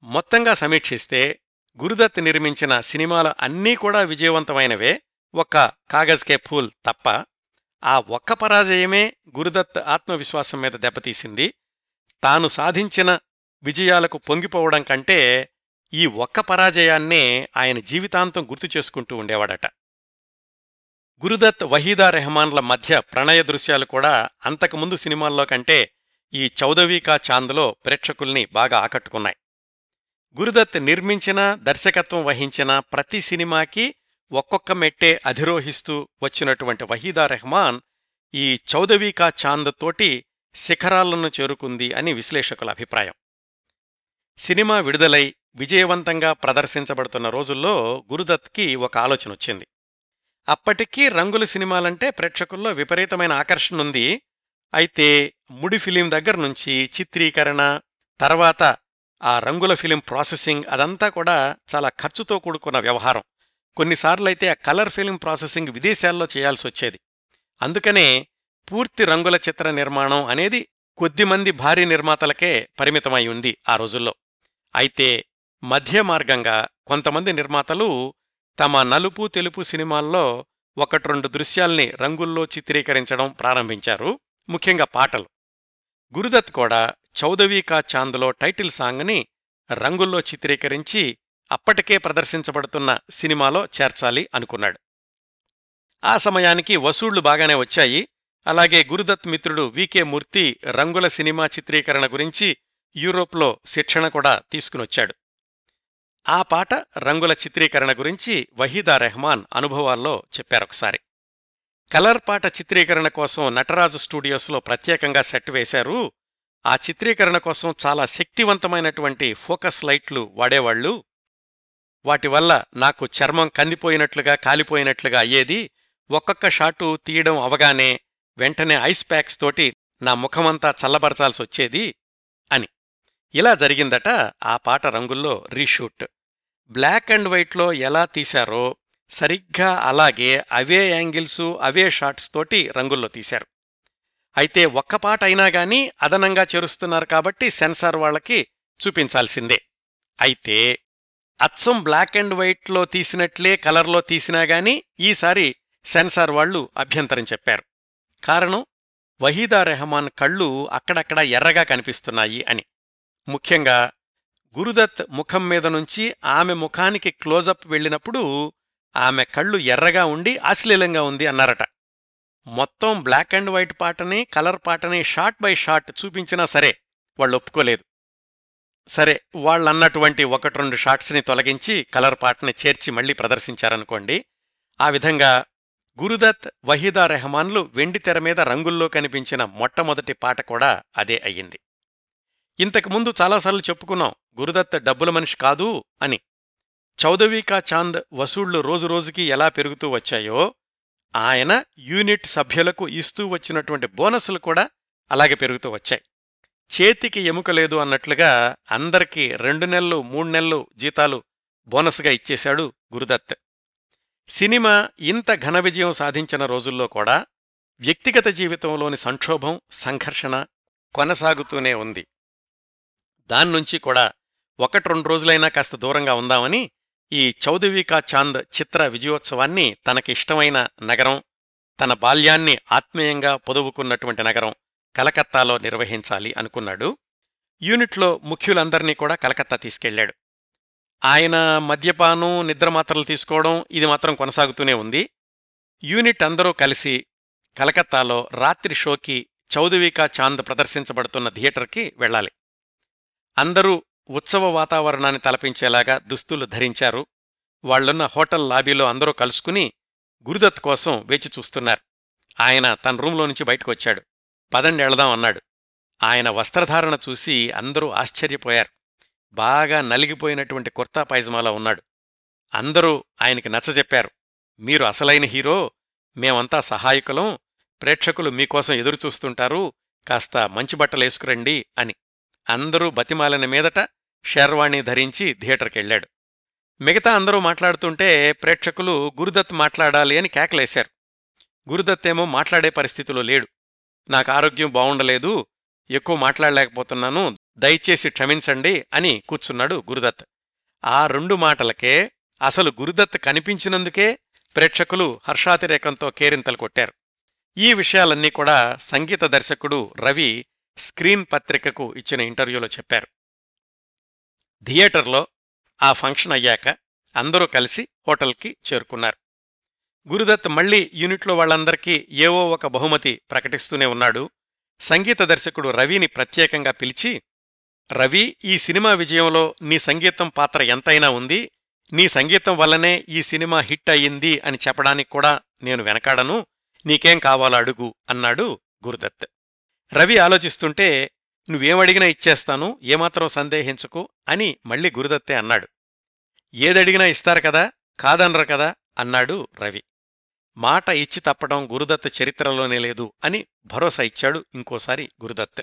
మొత్తంగా సమీక్షిస్తే గురుదత్ నిర్మించిన సినిమాల అన్నీ కూడా విజయవంతమైనవే. ఒక్క కాగజ్కే ఫూల్ తప్ప ఆ ఒక్క పరాజయమే గురుదత్ ఆత్మవిశ్వాసం మీద దెబ్బతీసింది. తాను సాధించిన విజయాలకు పొంగిపోవడం కంటే ఈ ఒక్క పరాజయాన్నే ఆయన జీవితాంతం గుర్తు చేసుకుంటూ ఉండేవాడట. గురుదత్ వహీదా రెహమాన్ల మధ్య ప్రణయ దృశ్యాలు కూడా అంతకుముందు సినిమాల్లో కంటే ఈ చౌదవీకా చాంద్లో ప్రేక్షకుల్ని బాగా ఆకట్టుకున్నాయి. గురుదత్ నిర్మించిన దర్శకత్వం వహించిన ప్రతి సినిమాకి ఒక్కొక్క మెట్టే అధిరోహిస్తూ వచ్చినటువంటి వహీదా రెహమాన్ ఈ చౌదవీకా చాంద్ తోటి శిఖరాలను చేరుకుంది అని విశ్లేషకుల అభిప్రాయం. సినిమా విడుదలై విజయవంతంగా ప్రదర్శించబడుతున్న రోజుల్లో గురుదత్కి ఒక ఆలోచన వచ్చింది. అప్పటికీ రంగుల సినిమాలంటే ప్రేక్షకుల్లో విపరీతమైన ఆకర్షణ ఉంది. అయితే ముడి ఫిలిం దగ్గర నుంచి చిత్రీకరణ తర్వాత ఆ రంగుల ఫిలిం ప్రాసెసింగ్ అదంతా కూడా చాలా ఖర్చుతో కూడుకున్న వ్యవహారం. కొన్నిసార్లైతే ఆ కలర్ ఫిలిం ప్రాసెసింగ్ విదేశాల్లో చేయాల్సి వచ్చేది. అందుకనే పూర్తి రంగుల చిత్ర నిర్మాణం అనేది కొద్దిమంది భారీ నిర్మాతలకే పరిమితమై ఉంది ఆ రోజుల్లో. అయితే మధ్య మార్గంగా కొంతమంది నిర్మాతలు తమ నలుపు తెలుపు సినిమాల్లో ఒకట్రెండు దృశ్యాల్ని రంగుల్లో చిత్రీకరించడం ప్రారంభించారు ముఖ్యంగా పాటలు. గురుదత్ కూడా చౌదవీకా చాంద్లో టైటిల్ సాంగ్ని రంగుల్లో చిత్రీకరించి అప్పటికే ప్రదర్శించబడుతున్న సినిమాలో చేర్చాలి అనుకున్నాడు. ఆ సమయానికి వసూళ్ళు బాగానే వచ్చాయి అలాగే గురుదత్ మిత్రుడు వికే మూర్తి రంగుల సినిమా చిత్రీకరణ గురించి యూరోప్లో శిక్షణ కూడా తీసుకునొచ్చాడు. ఆ పాట రంగుల చిత్రీకరణ గురించి వహీదా రెహమాన్ అనుభవాల్లో చెప్పారొకసారి కలర్ పాట చిత్రీకరణ కోసం నటరాజు స్టూడియోస్లో ప్రత్యేకంగా సెట్ వేశారు. ఆ చిత్రీకరణ కోసం చాలా శక్తివంతమైనటువంటి ఫోకస్ లైట్లు వాడేవాళ్ళు వాటి వల్ల నాకు చర్మం కందిపోయినట్లుగా కాలిపోయినట్లుగా అయ్యేది. ఒక్కొక్క షాటు తీయడం అవగానే వెంటనే ఐస్ ప్యాక్స్ తోటి నా ముఖమంతా చల్లబరచాల్సొచ్చేది అని. ఇలా జరిగిందట ఆ పాట రంగుల్లో రీషూట్. బ్లాక్ అండ్ వైట్లో ఎలా తీశారో సరిగ్గా అలాగే అవే యాంగిల్సు అవే షాట్స్ తోటి రంగుల్లో తీశారు. అయితే ఒక్క పాట అయినా గానీ అదనంగా చేరుస్తున్నారు కాబట్టి సెన్సార్ వాళ్ళకి చూపించాల్సిందే. అయితే అచ్చం బ్లాక్ అండ్ వైట్లో తీసినట్లే కలర్లో తీసినా గానీ ఈసారి సెన్సార్ వాళ్ళు అభ్యంతరం చెప్పారు. కారణం వహీదా రెహమాన్ కళ్ళు అక్కడక్కడ ఎర్రగా కనిపిస్తున్నాయి అని. ముఖ్యంగా గురుదత్ ముఖం మీద నుంచి ఆమె ముఖానికి క్లోజప్ వెళ్ళినప్పుడు ఆమె కళ్ళు ఎర్రగా ఉండి అశ్లీలంగా ఉంది అన్నారట. మొత్తం బ్లాక్ అండ్ వైట్ పాటని కలర్ పాటని షాట్ బై షాట్ చూపించినా సరే వాళ్ళు ఒప్పుకోలేదు. సరే వాళ్ళన్నటువంటి ఒకటి రెండు షాట్స్ని తొలగించి కలర్ పాటని చేర్చి మళ్ళీ ప్రదర్శించారనుకోండి ఆ విధంగా గురుదత్ వహీదా రెహమాన్లు వెండి తెర మీద రంగుల్లో కనిపించిన మొట్టమొదటి పాట కూడా అదే అయ్యింది. ఇంతకుముందు చాలాసార్లు చెప్పుకున్నాం గురుదత్ డబ్బుల మనిషి కాదు అని. చౌదవీకా చాంద్ వసూళ్ళు రోజురోజుకి ఎలా పెరుగుతూ వచ్చాయో ఆయన యూనిట్ సభ్యులకు ఇస్తూ వచ్చినటువంటి బోనస్లు కూడా అలాగే పెరుగుతూ వచ్చాయి. చేతికి ఎముక లేదు అన్నట్లుగా అందరికీ రెండు నెలలు మూడు నెలలు జీతాలు బోనస్గా ఇచ్చేశాడు గురుదత్. సినిమా ఇంత ఘన విజయం సాధించిన రోజుల్లో కూడా వ్యక్తిగత జీవితంలోని సంక్షోభం సంఘర్షణ కొనసాగుతూనే ఉంది. దాన్నుంచి కూడా ఒకటి రెండు రోజులైనా కాస్త దూరంగా ఉందామని ఈ చౌదవీకా చాంద్ చిత్ర విజయోత్సవాన్ని తనకిష్టమైన నగరం తన బాల్యాన్ని ఆత్మీయంగా పొదువుకున్నటువంటి నగరం కలకత్తాలో నిర్వహించాలి అనుకున్నాడు. యూనిట్లో ముఖ్యులందర్నీ కూడా కలకత్తా తీసుకెళ్ళాడు ఆయన మద్యపానం నిద్రమాత్రలు తీసుకోవడం ఇది మాత్రం కొనసాగుతూనే ఉంది. యూనిట్ అందరూ కలిసి కలకత్తాలో రాత్రి షోకి చౌదవికా చాంద్ ప్రదర్శించబడుతున్న థియేటర్కి వెళ్ళాలి. అందరూ ఉత్సవ వాతావరణాన్ని తలపించేలాగా దుస్తులు ధరించారు. వాళ్ళున్న హోటల్ లాబీలో అందరూ కలుసుకుని గురుదత్ కోసం వేచి చూస్తున్నారు. ఆయన తన రూంలో నుంచి బయటకొచ్చాడు. పదండి వెళదాం అన్నాడు. ఆయన వస్త్రధారణ చూసి అందరూ ఆశ్చర్యపోయారు. బాగా నలిగిపోయినటువంటి కుర్తా పైజమాలా ఉన్నాడు. అందరూ ఆయనకి నచ్చజెప్పారు మీరు అసలైన హీరో మేమంతా సహాయకులం ప్రేక్షకులు మీకోసం ఎదురుచూస్తుంటారు కాస్త మంచి బట్టలేసుకురండి అని. అందరూ బతిమాలిన మీదట షెర్వాణి ధరించి థియేటర్కెళ్ళాడు. మిగతా అందరూ మాట్లాడుతుంటే ప్రేక్షకులు గురుదత్ మాట్లాడాలి అని కేకలేశారు. గురుదత్ ఏమో మాట్లాడే పరిస్థితిలో లేడు. నాకు ఆరోగ్యం బావుండలేదు ఎక్కువ మాట్లాడలేకపోతున్నాను దయచేసి క్షమించండి అని కూర్చున్నాడు గురుదత్. ఆ రెండు మాటలకే అసలు గురుదత్ కనిపించినందుకే ప్రేక్షకులు హర్షాతిరేకంతో కేరింతలు కొట్టారు. ఈ విషయాలన్నీ కూడా సంగీత దర్శకుడు రవి స్క్రీన్ పత్రికకు ఇచ్చిన ఇంటర్వ్యూలో చెప్పారు. థియేటర్లో ఆ ఫంక్షన్ అయ్యాక అందరూ కలిసి హోటల్కి చేరుకున్నారు. గురుదత్ మళ్ళీ యూనిట్లో వాళ్ళందరికీ ఏవో ఒక బహుమతి ప్రకటిస్తూనే ఉన్నాడు. సంగీత దర్శకుడు రవిని ప్రత్యేకంగా పిలిచి రవి ఈ సినిమా విజయంలో నీ సంగీతం పాత్ర ఎంతైనా ఉంది. నీ సంగీతం వల్లనే ఈ సినిమా హిట్ అయ్యింది అని చెప్పడానికి కూడా నేను వెనకాడను. నీకేం కావాలో అడుగు అన్నాడు గురుదత్. రవి ఆలోచిస్తుంటే నువ్వేమడిగినా ఇచ్చేస్తాను ఏమాత్రం సందేహించుకు అని మళ్ళీ గురుదత్తే అన్నాడు. ఏదడిగినా ఇస్తారు కదా కాదనరు కదా అన్నాడు రవి. మాట ఇచ్చి తప్పడం గురుదత్ చరిత్రలోనే లేదు అని భరోసా ఇచ్చాడు ఇంకోసారి గురుదత్.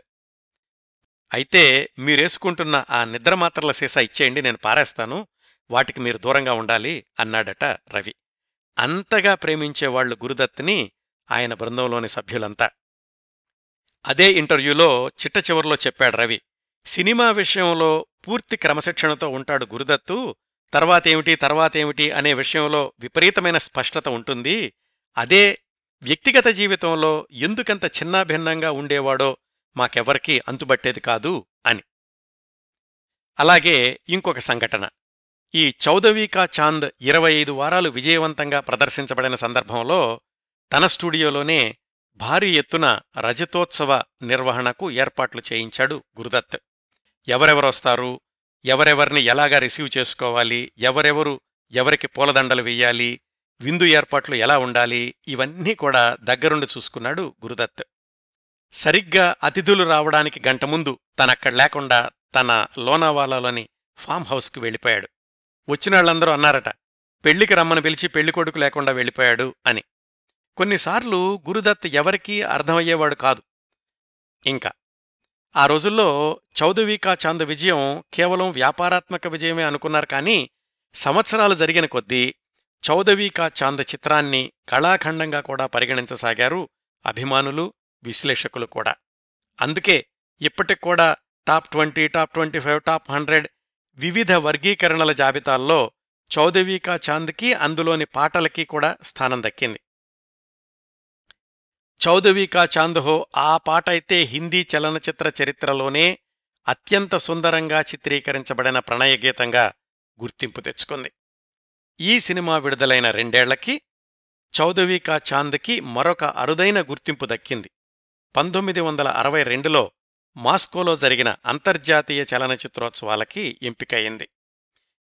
అయితే మీరేసుకుంటున్న ఆ నిద్రమాత్రల సీసా ఇచ్చేయండి నేను పారేస్తాను. వాటికి మీరు దూరంగా ఉండాలి అన్నాడట రవి. అంతగా ప్రేమించేవాళ్ళు గురుదత్ని ఆయన బృందంలోని సభ్యులంతా. అదే ఇంటర్వ్యూలో చిట్ట చివరిలో చెప్పాడు రవి. సినిమా విషయంలో పూర్తి క్రమశిక్షణతో ఉంటాడు గురుదత్తు. తర్వాతేమిటి తర్వాతేమిటి అనే విషయంలో విపరీతమైన స్పష్టత ఉంటుంది. అదే వ్యక్తిగత జీవితంలో ఎందుకంత చిన్నాభిన్నంగా ఉండేవాడో మాకెవ్వరికీ అంతుబట్టేది కాదు అని. అలాగే ఇంకొక సంఘటన. ఈ చౌదవీకా చాంద్ ఇరవై ఐదు వారాలు విజయవంతంగా ప్రదర్శించబడిన సందర్భంలో తన స్టూడియోలోనే భారీ ఎత్తున రజతోత్సవ నిర్వహణకు ఏర్పాట్లు చేయించాడు గురుదత్. ఎవరెవరొస్తారు ఎవరెవర్ని ఎలాగా రిసీవ్ చేసుకోవాలి? ఎవరెవరు ఎవరికి పూలదండలు వెయ్యాలి విందు ఏర్పాట్లు ఎలా ఉండాలి? ఇవన్నీ కూడా దగ్గరుండి చూసుకున్నాడు గురుదత్. సరిగ్గా అతిథులు రావడానికి గంట ముందు తనక్కడ లేకుండా తన లోనావాలాలోని ఫామ్ హౌస్కి వెళ్ళిపోయాడు. వచ్చినాళ్ళందరూ అన్నారట పెళ్ళికి రమ్మని పిలిచి పెళ్ళికొడుకు లేకుండా వెళ్ళిపోయాడు అని. కొన్నిసార్లు గురుదత్ ఎవరికీ అర్థమయ్యేవాడు కాదు. ఇంకా ఆ రోజుల్లో చౌదవీకా చాంద్ విజయం కేవలం వ్యాపారాత్మక విజయమే అనుకున్నారు కానీ సంవత్సరాలు జరిగిన కొద్దీ చౌదవీకా చాంద్ చిత్రాన్ని కళాఖండంగా కూడా పరిగణించసాగారు అభిమానులు విశ్లేషకులు కూడా. అందుకే ఇప్పటికూడా top twenty top twenty five top hundred వివిధ వర్గీకరణల జాబితాల్లో చౌదవీకా చాంద్కి అందులోని పాటలకి కూడా స్థానం దక్కింది. చౌదవీకా చాంద్ హో ఆ పాట అయితే హిందీ చలనచిత్ర చరిత్రలోనే అత్యంత సుందరంగా చిత్రీకరించబడిన ప్రణయ గీతంగా గుర్తింపు తెచ్చుకుంది. ఈ సినిమా విడుదలైన రెండేళ్ళకి చౌదవీకా చాంద్కి మరొక అరుదైన గుర్తింపు దక్కింది. పంతొమ్మిది వందల అరవై రెండులో మాస్కోలో జరిగిన అంతర్జాతీయ చలనచిత్రోత్సవాలకి ఎంపికయింది.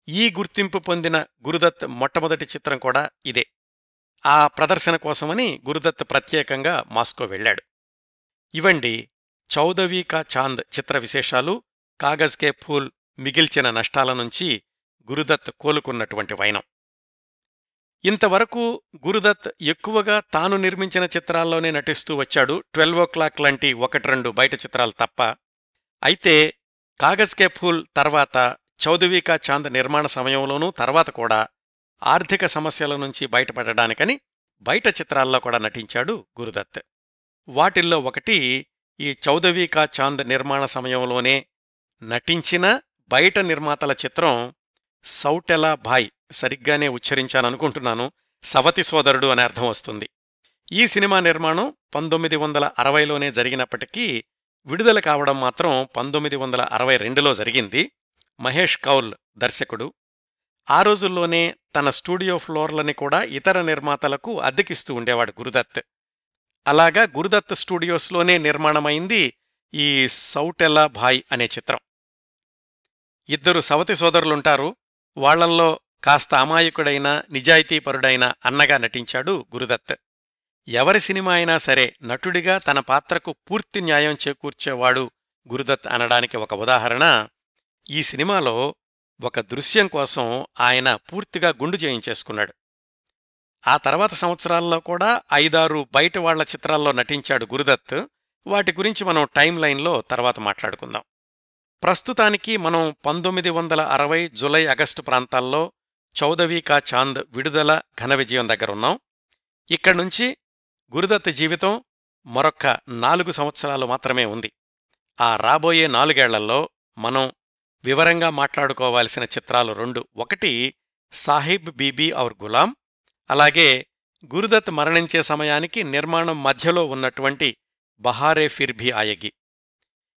ఈ గుర్తింపు పొందిన గురుదత్ మొట్టమొదటి చిత్రం కూడా ఇదే. ఆ ప్రదర్శన కోసమని గురుదత్ ప్రత్యేకంగా మాస్కో వెళ్ళాడు ఇవండి చౌదవీకా చాంద్ చిత్ర విశేషాలు కాగజ్ కే ఫూల్ మిగిల్చిన నష్టాల నుంచి గురుదత్ కోలుకున్నటువంటి వైనం. ఇంతవరకు గురుదత్ ఎక్కువగా తాను నిర్మించిన చిత్రాల్లోనే నటిస్తూ వచ్చాడు. ట్వెల్వ్ ఓ క్లాక్ లాంటి ఒకటి రెండు బయట చిత్రాలు తప్ప. అయితే కాగజ్ కే ఫూల్ తర్వాత చౌదవీకా చాంద్ నిర్మాణ సమయంలోనూ తర్వాత కూడా ఆర్థిక సమస్యల నుంచి బయటపడడానికని బయట చిత్రాల్లో కూడా నటించాడు గురుదత్. వాటిల్లో ఒకటి ఈ చౌదవీకా చాంద్ నిర్మాణ సమయంలోనే నటించిన బయట నిర్మాతల చిత్రం సౌటెలా భాయ్ సరిగ్గానే ఉచ్చరించాననుకుంటున్నాను సవతి సోదరుడు అనే అర్థం వస్తుంది. ఈ సినిమా నిర్మాణం పంతొమ్మిది వందల అరవైలోనే జరిగినప్పటికీ విడుదల కావడం మాత్రం పంతొమ్మిది వందల అరవై రెండులో జరిగింది. మహేష్ కౌల్ దర్శకుడు. ఆ రోజుల్లోనే తన స్టూడియో ఫ్లోర్లని కూడా ఇతర నిర్మాతలకు అద్దెకిస్తూ ఉండేవాడు గురుదత్. అలాగా గురుదత్ స్టూడియోస్లోనే నిర్మాణమైంది ఈ సౌటెల్లా భాయ్ అనే చిత్రం. ఇద్దరు సవతి సోదరులుంటారు. వాళ్ళల్లో కాస్త అమాయకుడైన నిజాయితీపరుడైన అన్నగా నటించాడు గురుదత్. ఎవరి సినిమా అయినా సరే నటుడిగా తన పాత్రకు పూర్తి న్యాయం చేకూర్చేవాడు గురుదత్ అనడానికి ఒక ఉదాహరణ. ఈ సినిమాలో ఒక దృశ్యం కోసం ఆయన పూర్తిగా గుండు చేయించేసుకున్నాడు. ఆ తర్వాత సంవత్సరాల్లో కూడా ఐదారు బయట వాళ్ళ చిత్రాల్లో నటించాడు గురుదత్. వాటి గురించి మనం టైం లైన్లో తర్వాత మాట్లాడుకుందాం. ప్రస్తుతానికి మనం పంతొమ్మిది వందల అరవై జులై ఆగస్టు ప్రాంతాల్లో చౌదవీ కా చాంద్ విడుదల ఘన విజయం దగ్గరున్నాం ఇక్కడ్నుంచి గురుదత్ జీవితం మరొక్క నాలుగు సంవత్సరాలు మాత్రమే ఉంది. ఆ రాబోయే నాలుగేళ్ళలో మనం వివరంగా మాట్లాడుకోవాల్సిన చిత్రాలు రెండు. ఒకటి సాహిబ్ బీబీ ఔర్ గులాం. అలాగే గురుదత్ మరణించే సమయానికి నిర్మాణం మధ్యలో ఉన్నటువంటి బహారే ఫిర్భీ ఆయగి.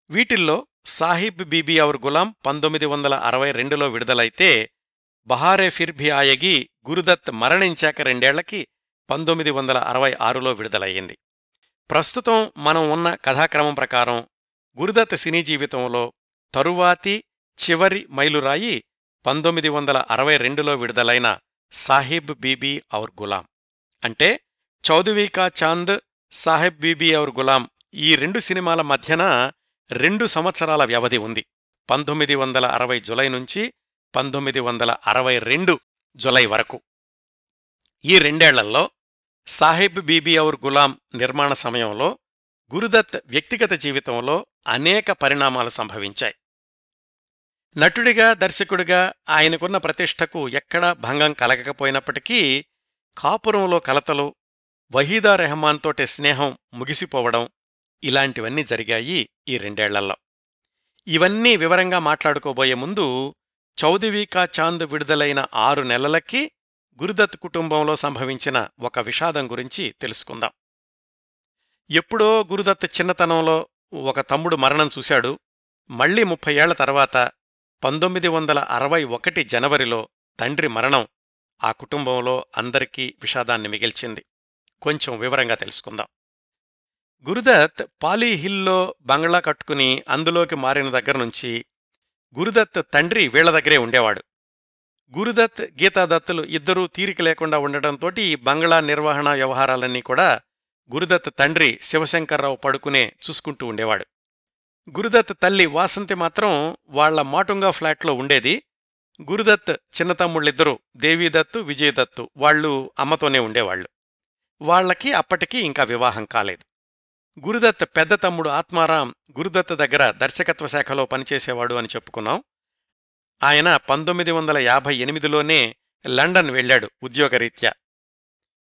వీటిల్లో సాహిబ్ బీబీ ఔర్ గులాం పంతొమ్మిది వందల అరవై రెండులో విడుదలైతే బహారే ఫిర్భి ఆయగి గురుదత్ మరణించాక రెండేళ్ళకి పంతొమ్మిది వందల అరవై ఆరులో విడుదలయ్యింది. ప్రస్తుతం మనం ఉన్న కథాక్రమం ప్రకారం గురుదత్ సినీ జీవితంలో తరువాతి చివరి మైలురాయి పంతొమ్మిది వందల అరవై రెండులో విడుదలైన సాహిబ్ బీబీ ఔర్ గులాం. అంటే చౌదువీకా చాంద్ సాహెబ్ బీబీ ఔర్ గులాం ఈ రెండు సినిమాల మధ్యన రెండు సంవత్సరాల వ్యవధి ఉంది. పంతొమ్మిది వందల అరవై జులై నుంచి పంతొమ్మిది వందల అరవై రెండు జులై వరకు. ఈ రెండేళ్ళలో సాహెబ్ బీబీ ఔర్ గులాం నిర్మాణ సమయంలో గురుదత్ వ్యక్తిగత జీవితంలో అనేక పరిణామాలు సంభవించాయి. నటుడిగా దర్శకుడిగా ఆయనకున్న ప్రతిష్టకు ఎక్కడా భంగం కలగకపోయినప్పటికీ కాపురంలో కలతలు వహీదా రెహమాన్ తోటి స్నేహం ముగిసిపోవడం ఇలాంటివన్నీ జరిగాయి ఈ రెండేళ్ళలో. ఇవన్నీ వివరంగా మాట్లాడుకోబోయే ముందు చౌదివీకా చాంద్ విడుదలైన ఆరు నెలలకి గురుదత్ కుటుంబంలో సంభవించిన ఒక విషాదం గురించి తెలుసుకుందాం. ఎప్పుడో గురుదత్ చిన్నతనంలో ఒక తమ్ముడు మరణం చూశాడు. మళ్ళీ ముప్పై ఏళ్ళ తర్వాత పంతొమ్మిది వందల అరవై ఒకటి జనవరిలో తండ్రి మరణం ఆ కుటుంబంలో అందరికీ విషాదాన్ని మిగిల్చింది. కొంచెం వివరంగా తెలుసుకుందాం. గురుదత్ పాలీహిల్లో బంగ్లా కట్టుకుని అందులోకి మారిన దగ్గరనుంచి గురుదత్ తండ్రి వీళ్ళ దగ్గరే ఉండేవాడు. గురుదత్ గీతాదత్తులు ఇద్దరూ తీరిక లేకుండా ఉండటంతోటి ఈ బంగ్లా నిర్వహణ వ్యవహారాలన్నీ కూడా గురుదత్ తండ్రి శివశంకర్రావు పడుకునే చూసుకుంటూ ఉండేవాడు. గురుదత్ తల్లి వాసంతి మాత్రం వాళ్ళ మాటుంగా ఫ్లాట్లో ఉండేది. గురుదత్ చిన్నతమ్ముళ్ళిద్దరూ దేవీదత్తు విజయదత్తు వాళ్ళు అమ్మతోనే ఉండేవాళ్ళు వాళ్ళకి అప్పటికీ ఇంకా వివాహం కాలేదు. గురుదత్ పెద్ద తమ్ముడు ఆత్మారాం గురుదత్ దగ్గర దర్శకత్వ శాఖలో పనిచేసేవాడు అని చెప్పుకున్నాం. ఆయన పంతొమ్మిది వందల యాభై ఎనిమిదిలోనే లండన్ వెళ్ళాడు ఉద్యోగరీత్యా.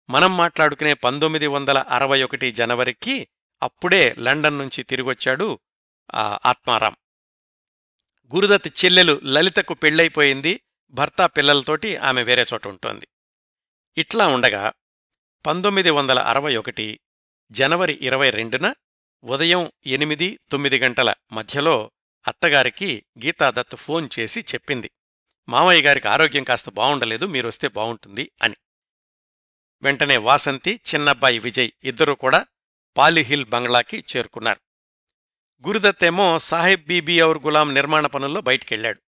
మనం మాట్లాడుకునే పంతొమ్మిది వందల అరవై ఒకటి జనవరికి అప్పుడే లండన్ నుంచి తిరిగొచ్చాడు ఆ ఆత్మారాం. గురుదత్ చెల్లెలు లలితకు పెళ్ళైపోయింది భర్త పిల్లలతోటి ఆమె వేరే చోట ఉంటోంది. ఇట్లా ఉండగా పంతొమ్మిది వందల అరవై ఒకటి జనవరి ఇరవై రెండున ఉదయం ఎనిమిది తొమ్మిది గంటల మధ్యలో అత్తగారికి గీతాదత్ ఫోన్ చేసి చెప్పింది. మామయ్య గారికి ఆరోగ్యం కాస్త బావుండలేదు మీరొస్తే బావుంటుంది అని. వెంటనే వాసంతి చిన్నబ్బాయి విజయ్ ఇద్దరూ కూడా పాలిహిల్ బంగ్లాకి చేరుకున్నారు. గురుదత్తేమో సాహెబ్ బీబీ ఔర్ గులాం నిర్మాణ పనుల్లో బయటికెళ్ళాడు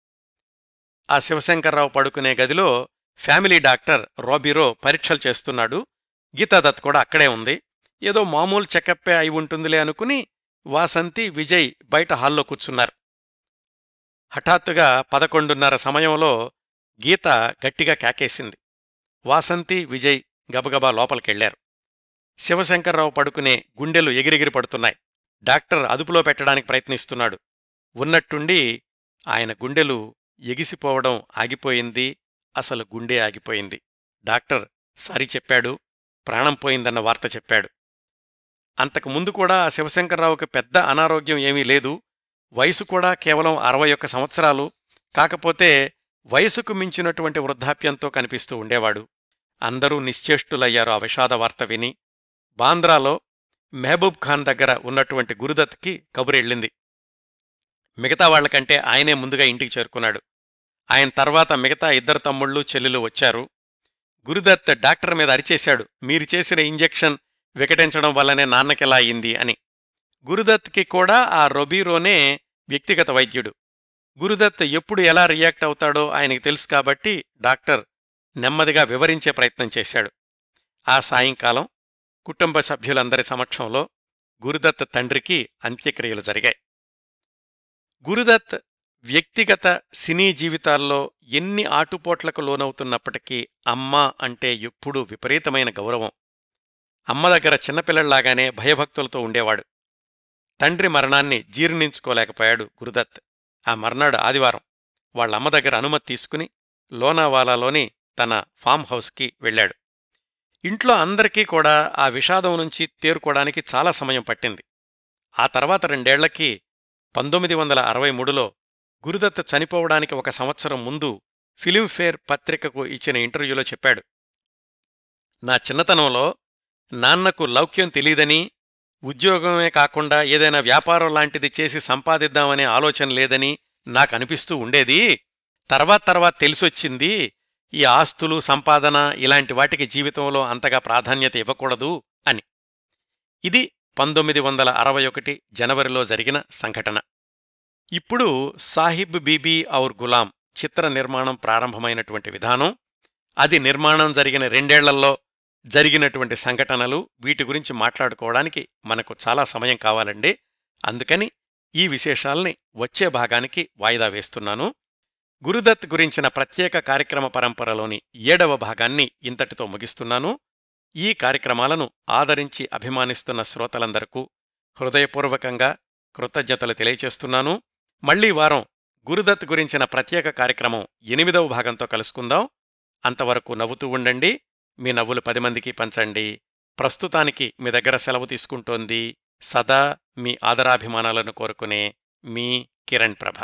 ఆ శివశంకర్రావు పడుకునే గదిలో ఫ్యామిలీ డాక్టర్ రోబిరో పరీక్షలు చేస్తున్నాడు. గీతాదత్ కూడా అక్కడే ఉంది. ఏదో మామూలు చెకప్పే అయి ఉంటుందిలే అనుకుని వాసంతి విజయ్ బయట హాల్లో కూర్చున్నారు. హఠాత్తుగా పదకొండున్నర సమయంలో గీత గట్టిగా కేకేసింది. వాసంతి విజయ్ గబగబా లోపలికెళ్ళారు శివశంకర్రావు పడుకునే గుండెలు ఎగిరెగిరి పడుతున్నాయి. డాక్టర్ అదుపులో పెట్టడానికి ప్రయత్నిస్తున్నాడు. ఉన్నట్టుండి ఆయన గుండెలు ఎగిసిపోవడం ఆగిపోయింది. అసలు గుండె ఆగిపోయింది. డాక్టర్ సారీ చెప్పాడు. ప్రాణం పోయిందన్న వార్త చెప్పాడు. అంతకు ముందు కూడా శివశంకర్రావుకి పెద్ద అనారోగ్యం ఏమీ లేదు. వయసు కూడా కేవలం అరవై ఒక్క సంవత్సరాలు. కాకపోతే వయసుకు మించినటువంటి వృద్ధాప్యంతో కనిపిస్తూ ఉండేవాడు. అందరూ నిశ్చేష్టులయ్యారు ఆ విషాద వార్త విని. బాంద్రాలో మెహబూబ్ ఖాన్ దగ్గర ఉన్నటువంటి గురుదత్కి కబురెళ్ళింది మిగతా వాళ్ళకంటే ఆయనే ముందుగా ఇంటికి చేరుకున్నాడు. ఆయన తర్వాత మిగతా ఇద్దరు తమ్ముళ్ళు చెల్లెలు వచ్చారు. గురుదత్ డాక్టర్ మీద అరిచేశాడు. మీరు చేసిన ఇంజెక్షన్ వికటించడం వల్లనే నాన్నకెలా అయింది అని. గురుదత్కి కూడా ఆ రొబీరోనే వ్యక్తిగత వైద్యుడు. గురుదత్ ఎప్పుడు ఎలా రియాక్ట్ అవుతాడో ఆయనకి తెలుసు కాబట్టి డాక్టర్ నెమ్మదిగా వివరించే ప్రయత్నం చేశాడు. ఆ సాయంకాలం కుటుంబ సభ్యులందరి సమక్షంలో గురుదత్ తండ్రికి అంత్యక్రియలు జరిగాయి. గురుదత్ వ్యక్తిగత సినీ జీవితాల్లో ఎన్ని ఆటుపోట్లకు లోనవుతున్నప్పటికీ అమ్మ అంటే ఎప్పుడూ విపరీతమైన గౌరవం. అమ్మ దగ్గర చిన్నపిల్లల్లాగానే భయభక్తులతో ఉండేవాడు. తండ్రి మరణాన్ని జీర్ణించుకోలేకపోయాడు గురుదత్. ఆ మర్నాడు ఆదివారం వాళ్ళమ్మ దగ్గర అనుమతి తీసుకుని లోనావాలాలోని తన ఫామ్ హౌస్కి వెళ్ళాడు. ఇంట్లో అందరికీ కూడా ఆ విషాదం నుంచి తేరుకోవడానికి చాలా సమయం పట్టింది. ఆ తర్వాత రెండేళ్ళకి పంతొమ్మిది వందల అరవై మూడులో గురుదత్ చనిపోవడానికి ఒక సంవత్సరం ముందు ఫిలింఫేర్ పత్రికకు ఇచ్చిన ఇంటర్వ్యూలో చెప్పాడు. నా చిన్నతనంలో నాన్నకు లౌక్యం తెలీదని ఉద్యోగమే కాకుండా ఏదైనా వ్యాపారం లాంటిది చేసి సంపాదిద్దామనే ఆలోచన లేదని నాకనిపిస్తూ ఉండేది. తర్వాత తర్వాత తెలిసొచ్చింది ఈ ఆస్తులు సంపాదన ఇలాంటి వాటికి జీవితంలో అంతగా ప్రాధాన్యత ఇవ్వకూడదు అని. ఇది పంతొమ్మిది వందల అరవై ఒకటి జనవరిలో జరిగిన సంఘటన. ఇప్పుడు సాహిబ్ బీబీ ఔర్ గులాం చిత్ర నిర్మాణం ప్రారంభమైనటువంటి విధానం. అది నిర్మాణం జరిగిన రెండేళ్ళలో జరిగినటువంటి సంఘటనలు వీటి గురించి మాట్లాడుకోవడానికి మనకు చాలా సమయం కావాలండి. అందుకని ఈ విశేషాల్ని వచ్చే భాగానికి వాయిదా వేస్తున్నాను. గురుదత్ గురించిన ప్రత్యేక కార్యక్రమ పరంపరలోని ఏడవ భాగాన్ని ఇంతటితో ముగిస్తున్నాను. ఈ కార్యక్రమాలను ఆదరించి అభిమానిస్తున్న శ్రోతలందరకు హృదయపూర్వకంగా కృతజ్ఞతలు తెలియచేస్తున్నాను. మళ్ళీ వారం గురుదత్ గురించిన ప్రత్యేక కార్యక్రమం ఎనిమిదవ భాగంతో కలుసుకుందాం. అంతవరకు నవ్వుతూ ఉండండి. మీ నవ్వులు పది మందికి పంచండి. ప్రస్తుతానికి మీ దగ్గర సెలవు తీసుకుంటోంది సదా మీ ఆదరాభిమానాలను కోరుకునే మీ కిరణ్ ప్రభ.